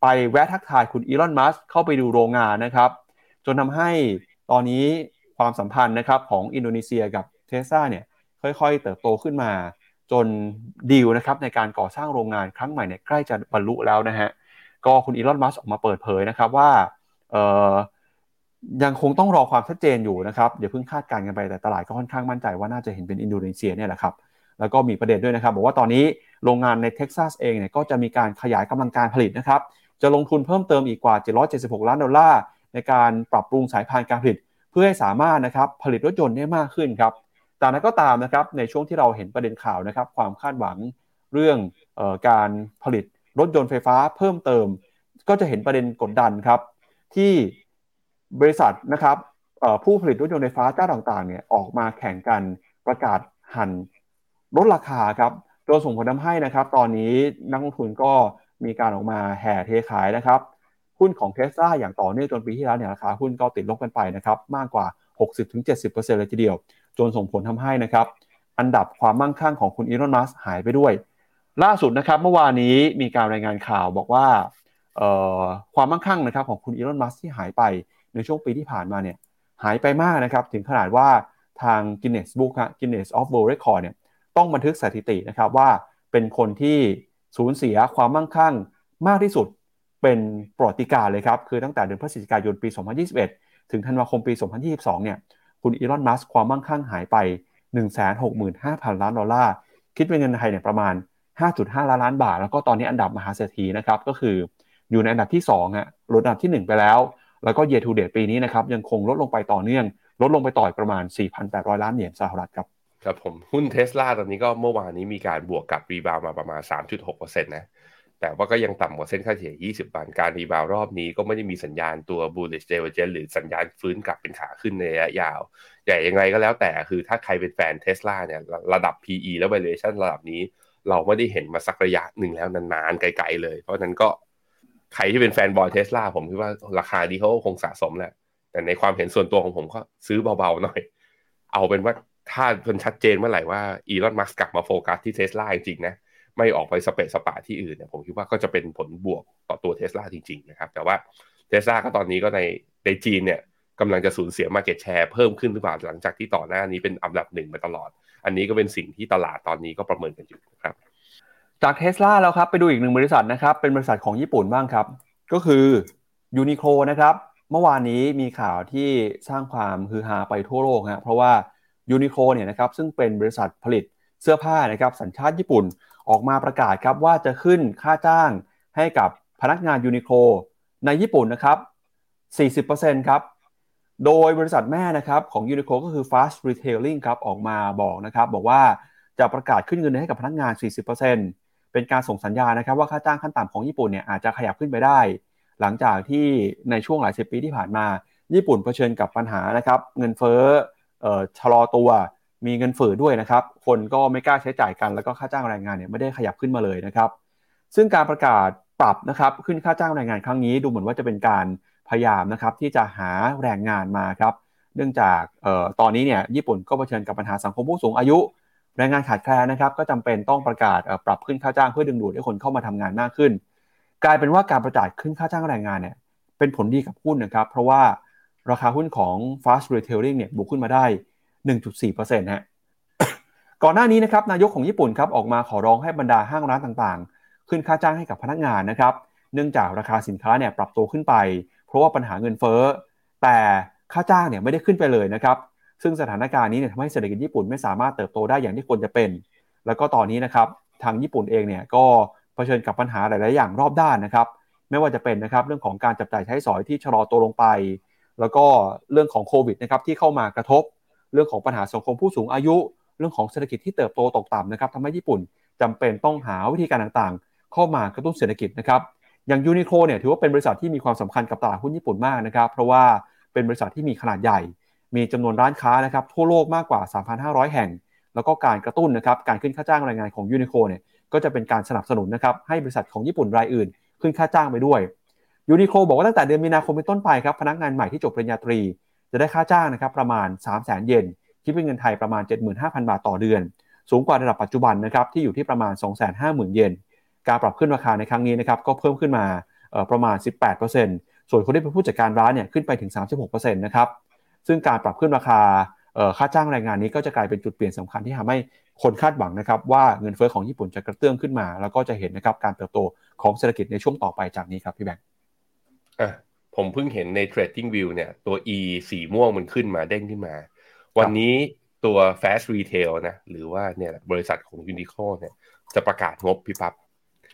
ไปแวะทักทายคุณอีลอนมัสก์เข้าไปดูโรงงานนะครับจนทำให้ตอนนี้ความสัมพันธ์นะครับของอินโดนีเซียกับเทสลาเนี่ยค่อยๆ เติบโตขึ้นมา จนดีลนะครับในการก่อสร้างโรงงานครั้งใหม่เนี่ยใกล้จะบรรลุแล้วนะฮะก็คุณอีลอนมัสก์ออกมาเปิดเผยนะครับว่ายังคงต้องรอความชัดเจนอยู่นะครับอย่าเพิ่งคาดการณ์กันไปแต่ตลาดก็ค่อนข้างมั่นใจว่าน่าจะเห็นเป็นอินโดนีเซียเนี่ยแหละครับ แล้วก็มีประเด็นด้วยนะครับ บอกว่าตอนนี้โรงงานในเท็กซัสเองเนี่ยก็จะมีการขยายกำลังการผลิตนะครับ จะลงทุนเพิ่มเติมอีกกว่า 776 ล้านดอลลาร์ในการปรับปรุงสายพานการผลิต เพื่อให้สามารถนะครับผลิตรถยนต์ได้มากขึ้นครับแต่อย่างไรก็ตามนะครับในช่วงที่เราเห็นประเด็นข่าวนะครับ ความคาดหวังเรื่องออการผลิตรถยนต์ไฟฟ้าเพิ่มเติม ก็จะเห็นประเด็นกดดันครับที่บริษัทนะครับผู้ผลิตรถยนต์ไฟฟ้าเจ้าต่างๆเนี่ยออกมาแข่งกันประกาศหัน ลดราคาครับโดยส่งผลทำให้นะครับ ตอนนี้นักลงทุนก็มีการออกมาแห่เทขายนะครับหุ้นของเทสลาอย่างต่อเนื่องจนปีที่แล้วเนี่ยราคาหุ้นก็ติดลบกันไปนะครับมากกว่า 60-70%เลยทีเดียว จนส่งผลทำให้นะครับ อันดับความมั่งคั่งของคุณอีลอนมัสหายไปด้วย ล่าสุดนะครับเมื่อวานนี้มีการรายงานข่าวบอกว่าความมั่งคั่งนะครับของคุณอีลอนมัสที่หายไปในช่วงปีที่ผ่านมาเนี่ยหายไปมากนะครับถึงขนาดว่าทาง Guinness Book ฮะ Guinness of World Record เนี่ย ต้องบันทึกสถิตินะครับว่าเป็นคนที่สูญเสียความมั่งคั่งมากที่สุดเป็นปรติการเลยครับ คือตั้งแต่เดือนพฤศจิกายนปี 2021 ถึงธันวาคมปี 2022 เนี่ย คุณอีลอน มัสความมั่งคั่งหายไป 165,000 ล้านดอลลาร์ คิดเป็นเงินไทยเนี่ยประมาณ 5.5 ล้านล้านบาท แล้วก็ตอนนี้อันดับมหาเศรษฐีนะครับ ก็คืออยู่ในอันดับที่2ฮะลดอันดับที่ 1 ไปแล้ว แล้วก็เยทูเดตปีนี้นะครับยังคงลดลงไปต่อเนื่อง ลดลงไปต่อยประมาณ 4,800 ล้านเหรียญสหรัฐครับ ครับผมหุ้นเทสลาตอนนี้ก็เมื่อวานนี้มีการบวกกับรีบาวมาประมาณ 3.6%นะแต่ว่าก็ยังต่ำกว่าเส้นค่าเฉลี่ย 20 วัน การ rebound รอบนี้ก็ไม่ได้มีสัญญาณตัว bullish divergence หรือสัญญาณฟื้นกลับเป็นขาขึ้นในระยะยาวแต่ยังไงก็แล้วแต่คือถ้าใครเป็นแฟนเทสลาเนี่ยระดับ PE และ valuation ระดับนี้ เราไม่ได้เห็นมาสักระยะหนึ่งแล้วนานๆไกลๆเลย เพราะนั้นก็ใครที่เป็น fanboy เทสลาผมคิดว่าราคาดีก็คงสะสมแหละแต่ในความเห็นส่วนตัวของผมก็ซื้อเบาๆหน่อย เอาเป็นว่า ถ้าคนชัดเจนเมื่อไหร่ว่าอีลอนมัสก์กลับมาโฟกัสที่เทสลาจริงๆนะไม่ออกไปสเปซสปาที่อื่นเนี่ยผมคิดว่าก็จะเป็นผลบวกต่อตัวเทสลาจริงๆนะครับแต่ว่าเทสลาก็ตอนนี้ก็ในในจีนเนี่ยกำลังจะสูญเสีย market share เพิ่มขึ้นหรือเปล่าหลังจากที่ก่อนหน้านี้เป็นอันดับหนึ่งมาตลอด อันนี้ก็เป็นสิ่งที่ตลาดตอนนี้ก็ประเมินกันอยู่ครับ จากเทสลาแล้วครับ ไปดูอีกหนึ่งบริษัทนะครับ เป็นบริษัทของญี่ปุ่นบ้างครับ ก็คือยูนิโคล่นะครับ เมื่อวานนี้มีข่าวที่สร้างความฮือฮาไปทั่วโลกฮะเพราะว่า ยูนิโคลเนี่ยนะครับซึ่งเป็นบริษัทผลิตเสื้อผ้านะครับสัญชาติญี่ปุ่นออกมาประกาศครับว่าจะขึ้นค่าจ้างให้กับพนักงานยูนิโคลในญี่ปุ่นนะครับ 40%ครับ โดยบริษัทแม่นะครับของยูนิโคลก็คือ Fast Retailing ครับออกมาบอกนะครับบอกว่าจะประกาศขึ้นเงินให้กับพนักงาน 40%เป็นการส่งสัญญาณนะครับว่าค่าจ้างขั้นต่ำของญี่ปุ่นเนี่ยอาจจะขยับขึ้นไปได้ หลังจากที่ในช่วงหลายสิบปีที่ผ่านมา ญี่ปุ่นเผชิญกับปัญหานะครับเงินเฟ้อ ชะลอตัวมีเงินฝืดด้วยนะครับ คนก็ไม่กล้าใช้จ่ายกัน แล้วก็ค่าจ้างแรงงานเนี่ยไม่ได้ขยับขึ้นมาเลยนะครับ ซึ่งการประกาศปรับนะครับขึ้นค่าจ้างแรงงานครั้งนี้ดูเหมือนว่าจะเป็นการพยายามนะครับที่จะหาแรงงานมาครับ เนื่องจากออตอนนี้เนี่ยญี่ปุ่นก็เผชิญกับปัญหาสังคมผู้สูงอายุ แรงงานขาดแคลนนะครับ ก็จำเป็นต้องประกาศปรับขึ้นค่าจ้างเพื่อดึงดูดให้คนเข้ามาทำงานมากขึ้น กลายเป็นว่าการประกาศขึ้นค่าจ้างแรงงานเนี่ยเป็นผลดีกับหุ้นนะครับ เพราะว่า ราคาหุ้นของ fast retailing เนี่ยบวกขึ้นมาได้ 1.4%ฮะก่อนหน้านี้นะครับนายกของญี่ปุ่นครับออกมาขอร้องให้บรรดาห้างร้านต่างๆ ขึ้นค่าจ้างให้กับพนักงานนะครับ เนื่องจากราคาสินค้าเนี่ยปรับตัวขึ้นไป เพราะว่าปัญหาเงินเฟ้อ แต่ค่าจ้างเนี่ยไม่ได้ขึ้นไปเลยนะครับ ซึ่งสถานการณ์นี้เนี่ยทำให้เศรษฐกิจญี่ปุ่นไม่สามารถเติบโตได้อย่างที่ควรจะเป็น แล้วก็ตอนนี้นะครับทางญี่ปุ่นเองเนี่ยก็เผชิญกับปัญหาหลาย ๆ อย่างรอบด้านนะครับ ไม่ว่าจะเป็นนะครับเรื่องของการจับจ่ายใช้สอยที่ชะลอตัวลงไป แล้วก็เรื่องของโควิดนะครับที่เข้ามากระทบ เรื่องของปัญหาสังคมผู้สูงอายุ เรื่องของเศรษฐกิจที่เติบโตตกต่ำนะครับทำให้ญี่ปุ่นจำเป็นต้องหาวิธีการต่างๆ เข้ามากระตุ้นเศรษฐกิจนะครับอย่างยูนิโคลเนี่ยถือว่าเป็นบริษัทที่มีความสำคัญกับตลาดหุ้นญี่ปุ่นมากนะครับเพราะว่าเป็นบริษัทที่มีขนาดใหญ่ มีจำนวนร้านค้านะครับทั่วโลกมากกว่า 3,500 แห่ง แล้วก็การกระตุ้นนะครับการขึ้นค่าจ้างแรงงานของยูนิโคเนี่ยก็จะเป็นการสนับสนุนนะครับให้บริษัทของญี่ปุ่นรายอื่น ขึ้นค่าจ้างไปด้วย ยูนิโคบอกว่าตั้งแต่เดือนมีนาคมเป็นต้นไปครับพนักงานใหม่ที่จบปริญญาตรี จะได้ค่าจ้างนะครับประมาณ 3 0 0 0 0 0 เยนคิดเป็นเงินไทยประมาณ 75,000 บาทต่อเดือน สูงกว่าระดับปัจจุบันนะครับที่อยู่ที่ประมาณ 250,000 เยนการปรับขึ้นราคาในครั้งนี้นะครับก็เพิ่มขึ้นมาประมาณ 18%ส่วนคนที่เป็นผู้จัดการร้านเนี่ยขึ้นไปถึง 36%นะครับซึ่งการปรับขึ้นราคาค่าจ้างแรงงานนี้ก็จะกลายเป็นจุดเปลี่ยนสำคัญที่ทำให้คนคาดหวังนะครับว่าเงินเฟ้อของญี่ปุ่นจะกระเตื้องขึ้นมา แล้วก็จะเห็นนะครับการเติบโตของเศรษฐกิจในช่วงต่อไปจากนี้ครับพี่แบงค์ ผมเพิ่งเห็นใน Trading View เนี่ยตัว E สีม่วงมันขึ้นมาเด้งขึ้นมา วันนี้ตัว fast retail นะหรือว่าเนี่ยบริษัทของ Uniqlo เนี่ยจะประกาศงบพี่ปับ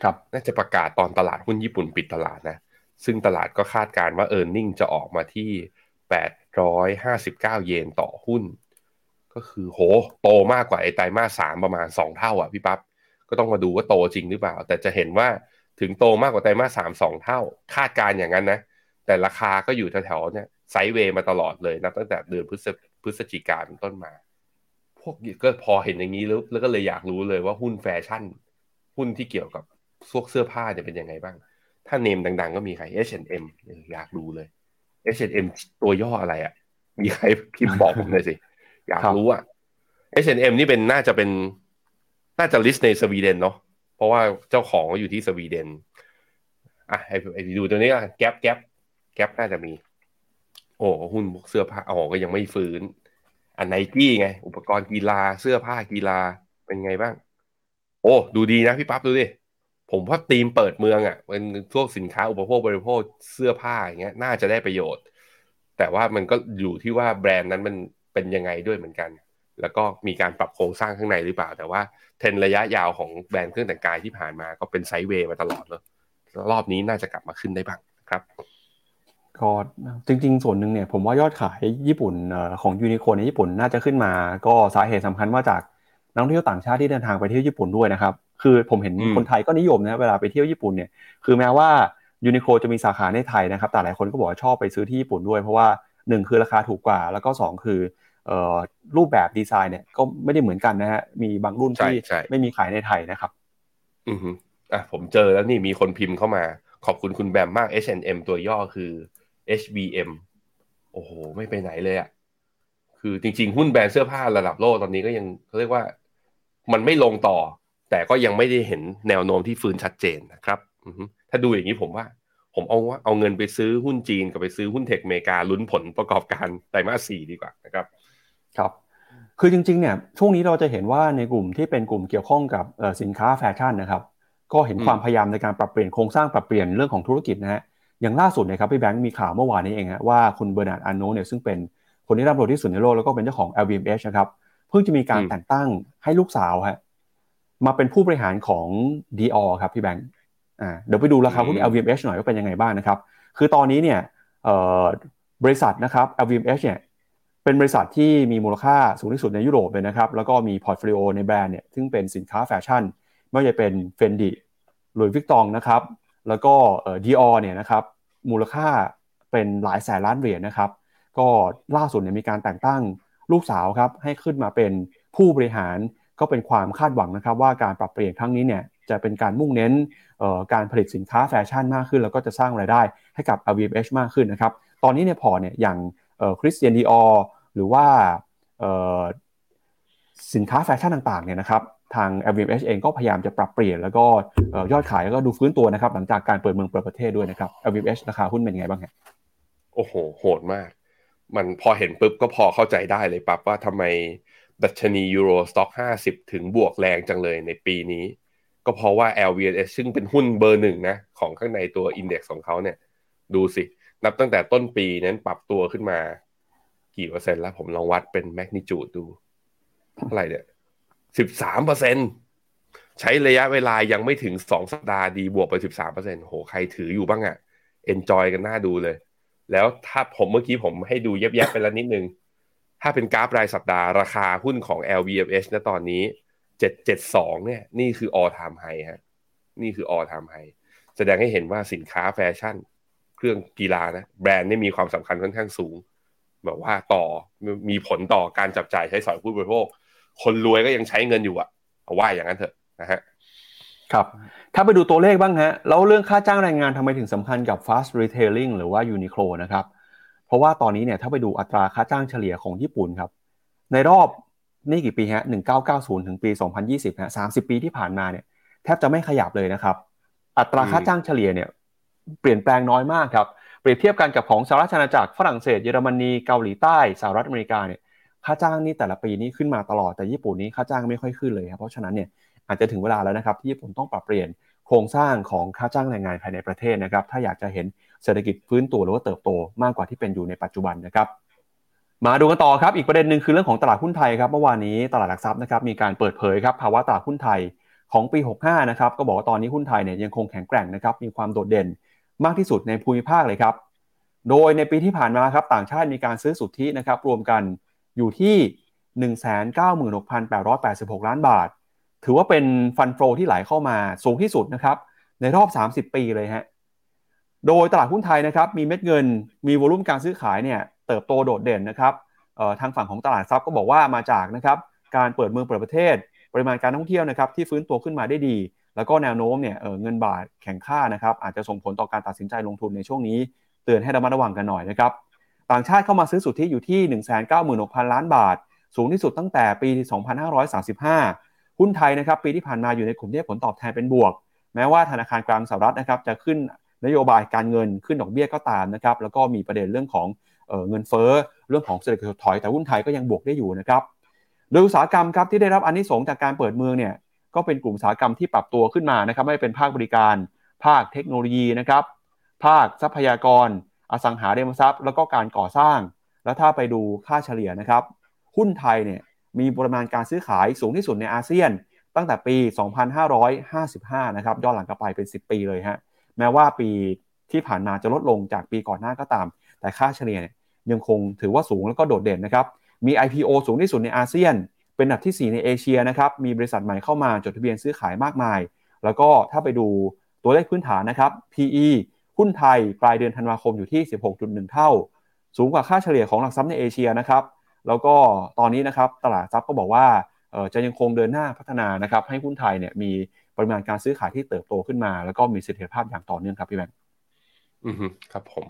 ครับน่าจะประกาศตอนตลาดหุ้นญี่ปุ่นปิดตลาดนะ ซึ่งตลาดก็คาดการว่า e a r n i n g จะออกมาที่ 859 เยนต่อหุ้น ก็คือโหโตมากกว่าไอ้ไตรมาสสามประมาณ 2 เท่าอะพี่ปับ๊บก็ต้องมาดูว่าโตจริงหรือเปล่า แต่จะเห็นว่า ถึงโตมากกว่าไตรมาสสามสองเท่า คาดการอย่างนั้นนะ แต่ราคาก็อยู่แถวๆเนี่ยไซด์เวย์มาตลอดเลยนะตั้งแต่เดือนพฤษพฤศจิกาเป็นต้นมา พวกก็พอเห็นอย่างนี้แล้วแล้วก็เลยอยากรู้เลยว่าหุ้นแฟชั่น หุ้นที่เกี่ยวกับพวกเสื้อผ้าจะเป็นยังไงบ้าง ถ้า name ดังๆ ก็มีใคร H&M อยากดูเลย H&M ตัวย่ออะไรอะ่ะ มีใครพิมพ์บอกผมเลยสิ อยากรู้อะ H&M นี่เป็นน่าจะเป็นน่าจะ list ในสวีเดนเนาะ เพราะว่าเจ้าของอยู่ที่สวีเดนอะไอ้ไอ้ดูตัวนี้ก็ Gap Gap Gap น่าจะมี โอ้หุ้นเสื้อผ้าอ๋อก็ยังไม่ฟื้น อันไนกี้ไง อุปกรณ์กีฬาเสื้อผ้ากีฬาเป็นไงบ้าง โอ้ดูดีนะพี่ปั๊บดูดิผมว่าธีมเปิดเมืองอะ่ะเป็นพวกสินค้าอุปโภคบริโภคเสื้อผ้าอย่างเงี้ย น่าจะได้ประโยชน์ แต่ว่ามันก็อยู่ที่ว่าแบรนด์นั้นมันเป็นยังไงด้วยเหมือนกัน แล้วก็มีการปรับโครงสร้างข้างในหรือเปล่า แต่ว่าเทรนระยะยาวของแบรนด์เครื่องแต่งกายที่ผ่านมาก็เป็นไซด์เวย์มาตลอดเลยรอบนี้น่าจะกลับมาขึ้นได้บ้างครับก็จริง ๆ ส่วนหนึ่งเนี่ยผมว่ายอดขายญี่ปุ่นของยูนิโคล่ในญี่ปุ่นน่าจะขึ้นมา ก็สาเหตุสำคัญมาจากนักท่องเที่ยวต่างชาติที่เดินทางไปเที่ยวญี่ปุ่นด้วยนะครับ คือผมเห็นคนไทยก็นิยมนะเวลาไปเที่ยวญี่ปุ่นเนี่ยคือแม้ว่ายูนิโคล่จะมีสาขาในไทยนะครับแต่หลายคนก็บอกว่าชอบไปซื้อที่ญี่ปุ่นด้วยเพราะว่าหนึ่งคือราคาถูกกว่า แล้วก็สองคือ รูปแบบดีไซน์เนี่ยก็ไม่ได้เหมือนกันนะฮะมีบางรุ่นที่ไม่มีขายในไทยนะครับ อืออะผมเจอแล้วนี่มีคนพิมพ์เข้ามา ขอบคุณคุณแบมมาก H&M ตัวย่อคือ HBM โอ้โห ไม่ไปไหนเลยอะ่ะคือจริงๆ หุ้นแบรนด์เสื้อผ้าระดับโลกตอนนี้ก็ยังเขาเรียกว่ามันไม่ลงต่อ แต่ก็ยังไม่ได้เห็นแนวโน้มที่ฟื้นชัดเจนนะครับถ้าดูอย่างนี้ผมว่า ผมเอาว่าเอาเงินไปซื้อหุ้นจีนกับไปซื้อหุ้นเทคเมกาลุ้นผลประกอบการไตรมาสสี่ดีกว่านะครับ ครับคือจริงๆเนี่ยช่วงนี้เราจะเห็นว่าในกลุ่มที่เป็นกลุ่มเกี่ยวข้องกับสินค้าแฟชั่นนะครับก็เห็นความพยายามในการปรับเปลี่ยนโครงสร้างปรับเปลี่ยนเรื่องของธุรกิจนะฮะอย่างล่าสุดนะครับพี่แบงค์มีข่าวเมื่อวานนี้เองฮะว่าคุณเบอร์นาร์ดอาร์โนลต์เนี่ยซึ่งเป็นคนที่ร่ำรวยที่สุดในโลกแล้วก็เป็นเจ้าของ LVMH นะครับเพิ่งจะมีการแต่งตั้งให้ลูกสาวฮะมาเป็นผู้บริหารของ Dior ครับพี่แบงค์อ่าเดี๋ยวไปดูราคาหุ้น LVMH หน่อยว่าเป็นยังไงบ้างนะครับ คือตอนนี้เนี่ยบริษัทนะครับ LVMH เนี่ย เป็นบริษัทที่มีมูลค่าสูงที่สุดในยุโรปเลยนะครับ แล้วก็มีพอร์ตโฟลิโอในแบรนด์เนี่ยซึ่งเป็นสินค้าแฟชั่น ไม่ว่าจะเป็น Fendi หลุยส์วิตตองนะครับ แล้วก็เอ่อเนี่ยนะครับ มูลค่าเป็นหลายแสนล้านเหรียญนะครับ ก็ล่าสุดเนี่ยมีการแต่งตั้งลูกสาวครับ ให้ขึ้นมาเป็นผู้บริหารก็เป็นความคาดหวังนะครับ ว่าการปรับเปลี่ยนครั้งนี้เนี่ยจะเป็นการมุ่งเน้นการผลิตสินค้าแฟชั่นมากขึ้น แล้วก็จะสร้างรายได้ให้กับ LVMH มากขึ้นนะครับ ตอนนี้เนี่ยพอเนี่ยอย่างคริสเตียนดิออร์ หรือว่าสินค้าแฟชั่นต่างๆเนี่ยนะครับทาง LVMH เองก็พยายามจะปรับเปลี่ยนแล้วก็ยอดขายก็ดูฟื้นตัวนะครับ หลังจากการเปิดเมืองเปิดประเทศด้วยนะครับ LVMH ราคาหุ้นเป็นไงบ้างครับโอ้โห โหดมาก มันพอเห็นปุ๊บก็พอเข้าใจได้เลยปั๊บว่าทำไมดัชนี Euro Stoxx 50 ถึงบวกแรงจังเลยในปีนี้ ก็เพราะว่า LVMH ซึ่งเป็นหุ้นเบอร์หนึ่งนะของข้างในตัว index ของเขาเนี่ย ดูสิ นับตั้งแต่ต้นปีนั้นปรับตัวขึ้นมา กี่เปอร์เซ็นต์แล้ว ผมลองวัดเป็น magnitude ดูเท่าไหร่เนี่ยสิบสามเปอร์เซ็นต์ใช้ระยะเวลายังไม่ถึงสองสัปดาห์ดีบวกไปสิบสามเปอร์เซ็นโหใครถืออยู่บ้างอะ่ะ enjoy กันน่าดูเลย แล้วถ้าผมเมื่อกี้ผมให้ดูแวบๆไปแล้วนิดนึง ถ้าเป็นกราฟรายสัปดาห์ราคาหุ้นของ LVMH นะตอนนี้เจ็ดเจ็ดสองเนี่ย นี่คือ all time high ฮะนี่คือ all time high แสดงให้เห็นว่าสินค้าแฟชั่น เครื่องกีฬานะ แบรนด์นี่มีความสำคัญค่อนข้างสูง แบบว่าต่อมีผลต่อการจับจ่ายใช้สอยผู้บริโภค คนรวยก็ยังใช้เงินอยู่อะเอาว่าอย่างนั้นเถอะนะฮะครับถ้าไปดูตัวเลขบ้างฮะแล้วเรื่องค่าจ้างแรงงานทำไมถึงสำคัญกับ fast retailing หรือว่า Uniqlo นะครับเพราะว่าตอนนี้เนี่ยถ้าไปดูอัตราค่าจ้างเฉลี่ยของญี่ปุ่นครับ ในรอบนี่กี่ปีฮะ1990 ถึงปี 2020ฮะ30 ปีที่ผ่านมาเนี่ยแทบจะไม่ขยับเลยนะครับ อัตราค่าจ้างเฉลี่ยเนี่ยเปลี่ยนแปลงน้อยมากครับ เปรียบเทียบกันกับของสหรัฐอาณาจักรฝรั่งเศสเยอรมนีเกาหลีใต้สหรัฐอเมริกาเนี่ยค่าจ้างนี่แต่ละปีนี้ขึ้นมาตลอดแต่ญี่ปุ่นนี้ค่าจ้างไม่ค่อยขึ้นเลยครับเพราะฉะนั้นเนี่ยอาจจะถึงเวลาแล้วนะครับที่ญี่ปุ่นต้องปรับเปลี่ยนโครงสร้างของค่าจ้างแรงงานภายในประเทศนะครับถ้าอยากจะเห็นเศรษฐกิจฟื้นตัวหรือว่าเติบโตมากกว่าที่เป็นอยู่ในปัจจุบันนะครับมาดูกันต่อครับอีกประเด็นหนึ่งคือเรื่องของตลาดหุ้นไทยครับเมื่อวานนี้ตลาดหลักทรัพย์นะครับมีการเปิดเผยครับภาวะตลาดหุ้นไทยของปี 65 นะครับก็บอกว่าตอนนี้หุ้นไทยเนี่ยยังคงแข็งแกร่งนะครับมีความโดดเด่น มากที่สุดในภูมิภาคเลยครับ โดยในปีที่ผ่านมาครับต่างชาติมีการซื้อสุทธินะครับรวมกันอยู่ที่ 196,886 ล้านบาท ถือว่าเป็นฟันโฟที่ไหลเข้ามาสูงที่สุดนะครับในรอบ 30 ปีเลยฮะ โดยตลาดหุ้นไทยนะครับมีเม็ดเงินมีวอลุ่มการซื้อขายเนี่ยเติบโตโดดเด่นนะครับทางฝั่งของตลาดทรัพย์ก็บอกว่ามาจากนะครับการเปิดเมืองเปิดประเทศ ปริมาณการท่องเที่ยวนะครับที่ฟื้นตัวขึ้นมาได้ดี แล้วก็แนวโน้มเนี่ยเงินบาทแข็งค่านะครับอาจจะส่งผลต่อการตัดสินใจลงทุนในช่วงนี้ เตือนให้ระมัดระวังกันหน่อยนะครับต่างชาติเข้ามาซื้อสุทธิอยู่ที่ 196,000 ล้านบาท สูงที่สุดตั้งแต่ปี 2535 หุ้นไทยนะครับปีที่ผ่านมาอยู่ในกลุ่มที่ผลตอบแทนเป็นบวก แม้ว่าธนาคารกลางสหรัฐนะครับจะขึ้นนโยบายการเงินขึ้นดอกเบี้ยก็ตามนะครับแล้วก็มีประเด็นเรื่องของเงินเฟ้อเรื่องของเศรษฐกิจถอยแต่หุ้นไทยก็ยังบวกได้อยู่นะครับโดยอุตสาหกรรมครับที่ได้รับอันนี้สงจากการเปิดเมืองเนี่ย ก็เป็นกลุ่มอุตสาหกรรมที่ปรับตัวขึ้นมานะครับไม่เป็นภาคบริการ ภาคเทคโนโลยีนะครับ ภาคทรัพยากร อสังหาริมทรัพย์ แล้วก็การก่อสร้าง แล้วถ้าไปดูค่าเฉลี่ยนะครับ หุ้นไทยเนี่ยมีปริมาณการซื้อขายสูงที่สุดในอาเซียน ตั้งแต่ปี 2555 นะครับย้อนหลังกลับไปเป็น 10 ปีเลยฮะแม้ว่าปีที่ผ่านมาจะลดลงจากปีก่อนหน้าก็ตาม แต่ค่าเฉลี่ยยังคงถือว่าสูงแล้วก็โดดเด่นนะครับมี IPO สูงที่สุดในอาเซียน เป็นอันดับที่ 4 ในเอเชียนะครับ มีบริษัทใหม่เข้ามาจดทะเบียนซื้อขายมากมาย แล้วก็ถ้าไปดูตัวเลขพื้นฐานนะครับ PE หุ้นไทยปลายเดือนธันวาคมอยู่ที่ 16.1 เท่า สูงกว่าค่าเฉลี่ยของหลักทรัพย์ในเอเชียนะครับ แล้วก็ตอนนี้นะครับตลาดทรัพย์ก็บอกว่าจะยังคงเดินหน้าพัฒนานะครับให้หุ้นไทยเนี่ยมีปริมาณการซื้อขายที่เติบโตขึ้นมา แล้วก็มีเสถียรภาพอย่างต่อเนื่องครับพี่แบงค์อืมครับผม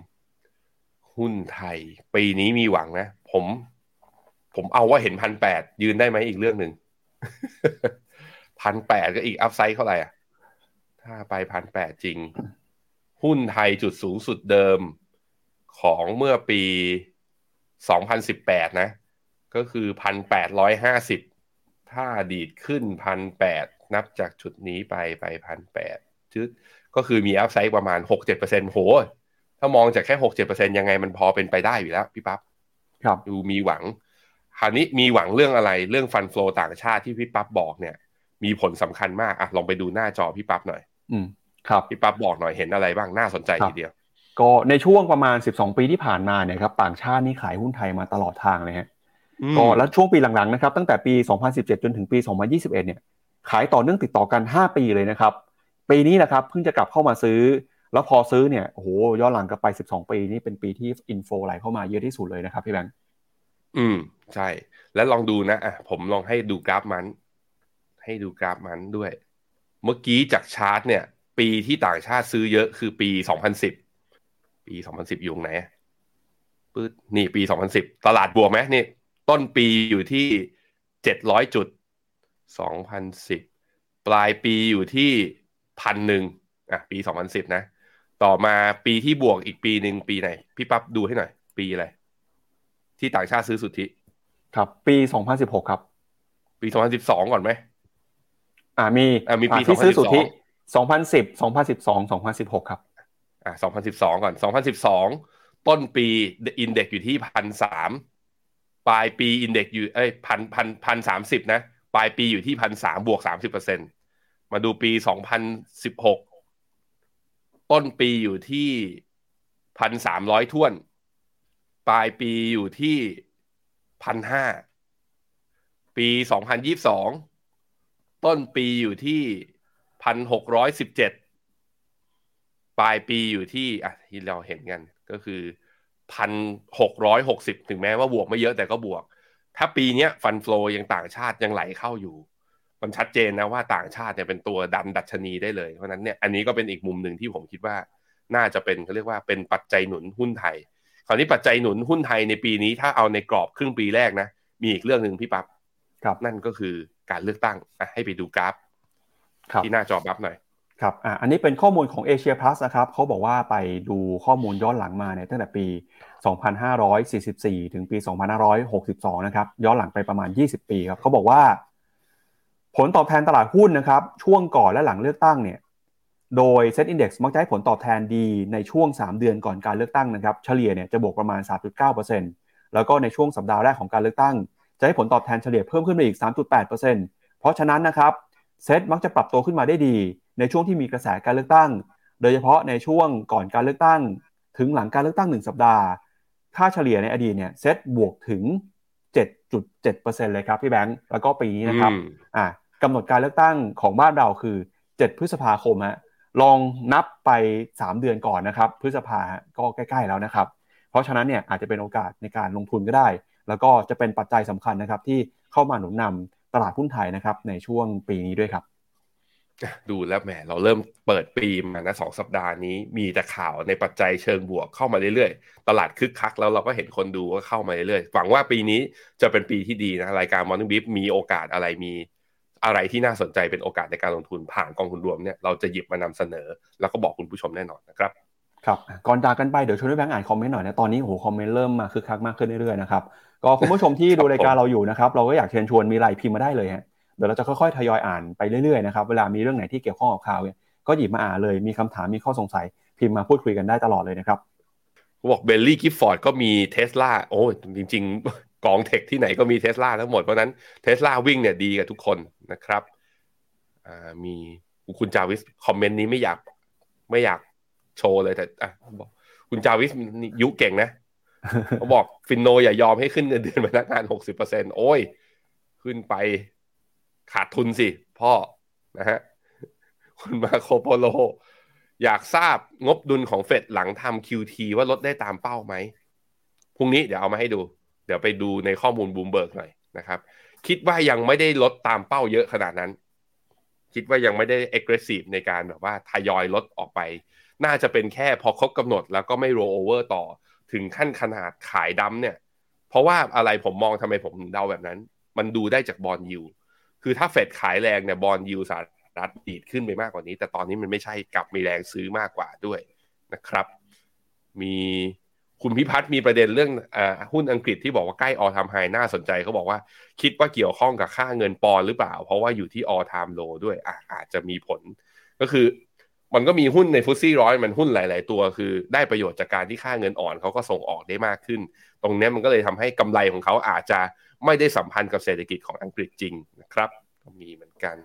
หุ้นไทย ปีนี้มีหวังนะ ผม ผมเอาว่าเห็นพันแปดยืนได้ไหมอีกเรื่องหนึ่งพันแปดก็อีกอัพไซด์เท่าไหร่อะ ถ้าไปพันแปดจริง หุ้นไทยจุดสูงสุดเดิมของเมื่อปี2018นะ ก็คือ1,850ถ้าดีดขึ้น1,800นับจากจุดนี้ไปไป1,800จุดก็คือมีอัพไซด์ประมาณ6-7%โห ถ้ามองจากแค่6-7%ยังไงมันพอเป็นไปได้อยู่แล้ว พี่ปับ๊บครับดูมีหวัง คราวนี้มีหวังเรื่องอะไรเรื่องฟันฟลอต่างชาติที่พี่ปั๊บบอกเนี่ย มีผลสำคัญมากอะลองไปดูหน้าจอพี่ปั๊บหน่อย อืมครับพี่ปั๊บบอกหน่อยเห็นอะไรบ้างน่าสนใจทีเดียว ก็ในช่วงประมาณ 12 ปีที่ผ่านมาเนี่ยครับต่างชาตินี่ขายหุ้นไทยมาตลอดทางเลยฮะก็แล้วช่วงปีหลังๆนะครับตั้งแต่ปี 2017 จนถึงปี 2021 เนี่ย ขายต่อเนื่องติดต่อกัน 5 ปีเลยนะครับ ปีนี้นะครับเพิ่งจะกลับเข้ามาซื้อ แล้วพอซื้อเนี่ยโอ้โหย้อนหลังกลับไป 12 ปีนี่เป็นปีที่อินโฟไหลเข้ามาเยอะที่สุดเลยนะครับพี่แบงค์ อืม ใช่ แล้วลองดูนะอะผมลองให้ดูกราฟมัน ให้ดูกราฟมันด้วย เมื่อกี้จากชาร์ตเนี่ย ปีที่ต่างชาติซื้อเยอะคือปี2010ปี2010อยู่ไหนปื๊ดนี่ปี2010ตลาดบวกไหมนี่ ต้นปีอยู่ที่700จุด2010ปลายปีอยู่ที่พันหนึ่งอะปี2010นะ ต่อมาปีที่บวกอีกปีหนึ่งปีไหน พี่ปั๊บดูให้หน่อย ปีอะไร ที่ต่างชาติซื้อสุทธิ ครับ ปี2016ครับ ปี2012ก่อนไหมอ่ามีอ่ามีปีที่ซื้อสุทธิ2010 2012 2016ครับอ่า2012ก่อน2012ต้นปีอินเด็กอยู่ที่พันสามปลายปีอินเด็กอยู่เอ้ยพันพันพันสามสิบนะ ปลายปีอยู่ที่พันสามบวกสามสิบเปอร์เซ็นมาดูปี2016ต้นปีอยู่ที่พันสามร้อยท่วน ปลายปีอยู่ที่พันห้าปี2022ต้นปีอยู่ที่พันหกร้อยสิบเจ็ดปลายปีอยู่ที่อะที่เราเห็นกันก็คือพันหกร้อยหกสิบถึงแม้ว่าบวกไม่เยอะแต่ก็บวก ถ้าปีนี้ฟันฟลอยังต่างชาติยังไหลเข้าอยู่ มันชัดเจนนะว่าต่างชาติเนี่ยเป็นตัวดันดัชนีได้เลย เพราะนั้นเนี่ยอันนี้ก็เป็นอีกมุมหนึ่งที่ผมคิดว่า น่าจะเป็นเขาเรียกว่าเป็นปัจจัยหนุนหุ้นไทย คราวนี้ปัจจัยหนุนหุ้นไทยในปีนี้ถ้าเอาในกรอบครึ่งปีแรกนะ มีอีกเรื่องหนึ่งพี่ปับ๊บครับนั่นก็คือการเลือกตั้งอะให้ไปดูกราฟที่หน้าจอบับหน่อยครับอ่าอันนี้เป็นข้อมูลของ Asia Plus นะครับเขาบอกว่าไปดูข้อมูลย้อนหลังมาเนี่ยตั้งแต่ปี 2544 ถึงปี 2562 นะครับ ย้อนหลังไปประมาณ 20 ปีครับเขาบอกว่า ผลตอบแทนตลาดหุ้นนะครับ ช่วงก่อนและหลังเลือกตั้งเนี่ย โดย Set Index มักจะให้ผลตอบแทนดีในช่วง 3 เดือนก่อนการเลือกตั้งนะครับ เฉลี่ยเนี่ยจะบวกประมาณ 3.9%แล้วก็ในช่วงสัปดาห์แรกของการเลือกตั้ง จะให้ผลตอบแทนเฉลี่ยเพิ่มขึ้นไปอีก 3.8%เพราะฉะนั้นนะครับเซตมักจะปรับตัวขึ้นมาได้ดี ในช่วงที่มีกระแสการเลือกตั้ง โดยเฉพาะในช่วงก่อนการเลือกตั้ง ถึงหลังการเลือกตั้ง 1 สัปดาห์ ค่าเฉลี่ยในอดีตเนี่ยเซตบวกถึง 7.7%เลยครับพี่แบงค์แล้วก็ปีนี้นะครับอ่ากำหนดการเลือกตั้งของบ้านเราคือ 7 พฤษภาคมฮะ ลองนับไป 3 เดือนก่อนนะครับ พฤษภาก็ใกล้ๆแล้วนะครับ เพราะฉะนั้นเนี่ยอาจจะเป็นโอกาสในการลงทุนก็ได้ แล้วก็จะเป็นปัจจัยสำคัญนะครับ ที่เข้ามาหนุนนำตลาดหุ้นไทยนะครับ ในช่วงปีนี้ด้วยครับ ดูแล้วแหมเราเริ่มเปิดปีมานะสองสัปดาห์นี้ มีแต่ข่าวในปัจจัยเชิงบวกเข้ามาเรื่อยๆ ตลาดคึกคักแล้วเราก็เห็นคนดูก็เข้ามาเรื่อยๆหวังว่าปีนี้จะเป็นปีที่ดีนะรายการ Morning Beef มีโอกาสอะไรมี อะไรที่น่าสนใจเป็นโอกาสในการลงทุนผ่านกองทุนรวมเนี่ยเราจะหยิบมานำเสนอ แล้วก็บอกคุณผู้ชมแน่นอนนะครับครับก่อนจากกันไปเดี๋ยวชวนด้วยแบงค์อ่านคอมเมนต์หน่อยนะตอนนี้โอ้โหคอมเมนต์เริ่มมาคึกคักมากขึ้นเรื่อยๆนะครับก็คุณผู้ชมที่ดูรายการเราอยู่นะครับเราก็อยากเชิญชวนมีไลน์พิมพ์มาได้เลยฮะเดี๋ยวเราจะค่อยๆทยอยอ่านไปเรื่อยๆนะครับเวลามีเรื่องไหนที่เกี่ยวข้องกับข่าวเนี่ยก็หยิบมาอ่านเลยมีคำถามมีข้อสงสัยพิมพ์มาพูดคุยกันได้ตลอดเลยนะครับบอก Baillie Gifford ก็มีเทสลาโอ้จริงๆ กอง tech ที่ไหนก็มีเทสลาทั้งหมด เพราะนั้นเทสลาวิ่งเนี่ยดีกับทุกคนนะครับมีคุณจาวิสคอมเมนต์นี้ไม่อยากไม่อยากโชว์เลยแต่บอกคุณจาวิสยุเก่งนะเขาบอก Finno อย่ายอมให้ขึ้นเงินเดือนพนักงานหกสิบเปอร์เซ็นโอ้ย ขึ้นไปขาดทุนสิ พ่อนะฮะคุณมาโคโปโล อยากทราบงบดุลของเฟดหลังทำ QT ว่าลดได้ตามเป้าไหมพรุ่งนี้เดี๋ยวเอามาให้ดู เดี๋ยวไปดูในข้อมูลบูมเบิร์กหน่อยนะครับ คิดว่ายังไม่ได้ลดตามเป้าเยอะขนาดนั้น คิดว่ายังไม่ได้ aggressive ในการแบบว่าทยอยลดออกไป น่าจะเป็นแค่พอครบกำหนดแล้วก็ไม่ roll over ต่อถึงขั้นขนาดขายดำเนี่ย เพราะว่าอะไรผมมองทำไมผมเดาแบบนั้น มันดูได้จาก bond yield คือถ้าเฟดขายแรงเนี่ย bond yield สหรัฐดีดขึ้นไปมากกว่านี้ แต่ตอนนี้มันไม่ใช่กลับมีแรงซื้อมากกว่าด้วยนะครับ มี คุณพิพัฒน์มีประเด็นเรื่องอหุ้นอังกฤษที่บอกว่าใกล้ all time high น่าสนใจเขาบอกว่า คิดว่าเกี่ยวข้องกับค่าเงินปอนด์หรือเปล่า เพราะว่าอยู่ที่ all time low ด้วยออาจจะมีผล ก็คือ มันก็มีหุ้นใน FTSE ร้อยมันหุ้นหลาย ๆ ตัว คือได้ประโยชน์จากการที่ค่าเงินอ่อนเขาก็ส่งออกได้มากขึ้น ตรงนี้มันก็เลยทำให้กำไรของเขาอาจจะไม่ได้สัมพันธ์กับเศรษฐกิจของอังกฤษจริงนะครับมีเหมือนกัน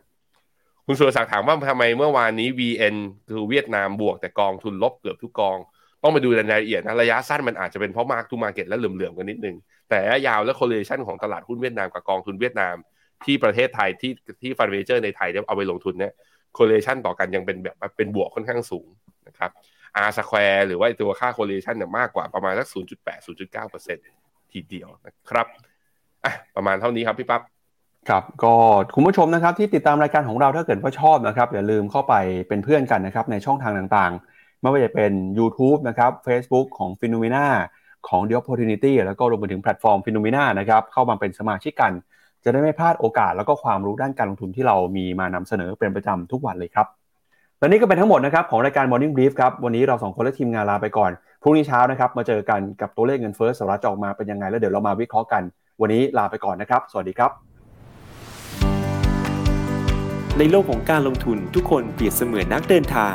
คุณสุรศักดิ์ถามว่าทำไมเมื่อวานนี้ VN คือเวียดนามบวกแต่กองทุนลบเกือบทุกกอง ต้องไปดูรายละเอียดนะระยะสั้นมันอาจจะเป็นเพราะ mark to market และเหลื่อมๆกันนิดนึง แต่ระยะยาวและ correlation ของตลาดหุ้นเวียดนามกับกองทุนเวียดนาม ที่ประเทศไทยที่ที่ fund manager ในไทยเอาไปลงทุนเนี่ย correlation ต่อกันยังเป็นแบบเป็นบวกค่อนข้างสูงนะครับ R square หรือว่าตัวค่า correlation เนี่ยมากกว่าประมาณสัก 0.8 0.9%ทีเดียวนะครับอะประมาณเท่านี้ครับพี่ปั๊บครับก็คุณผู้ชมนะครับที่ติดตามรายการของเราถ้าเกิดว่าชอบนะครับอย่าลืมเข้าไปเป็นเพื่อนกันนะครับในช่องทางต่างๆ ไม่ว่าจะเป็น YouTube นะครับ Facebook ของ p h e n o m e n a ของ The Opportunity แล้วก็รวมไปถึงแพลตฟอร์ม p h e n o m e n a นะครับเข้ามาเป็นสมาชิกกัน จะได้ไม่พลาดโอกาสแล้วก็ความรู้ด้านการลงทุนที่เรามีมานำเสนอเป็นประจำทุกวันเลยครับและนี่ก็เป็นทั้งหมดนะครับของรายการ Morning Brief ครับวันนี้เราสองคนและทีมงานลาไปก่อนพรุ่งนี้เช้านะครับมาเจอกันกับตัวเลขเงินเฟ้อสหรัฐออกมาเป็นยังไงแล้วเดี๋ยวเรามาวิเคราะห์กัน วันนี้ลาไปก่อนนะครับ สวัสดีครับ ในโลกของการลงทุนทุกคนเปรียบเสมือนนักเดินทาง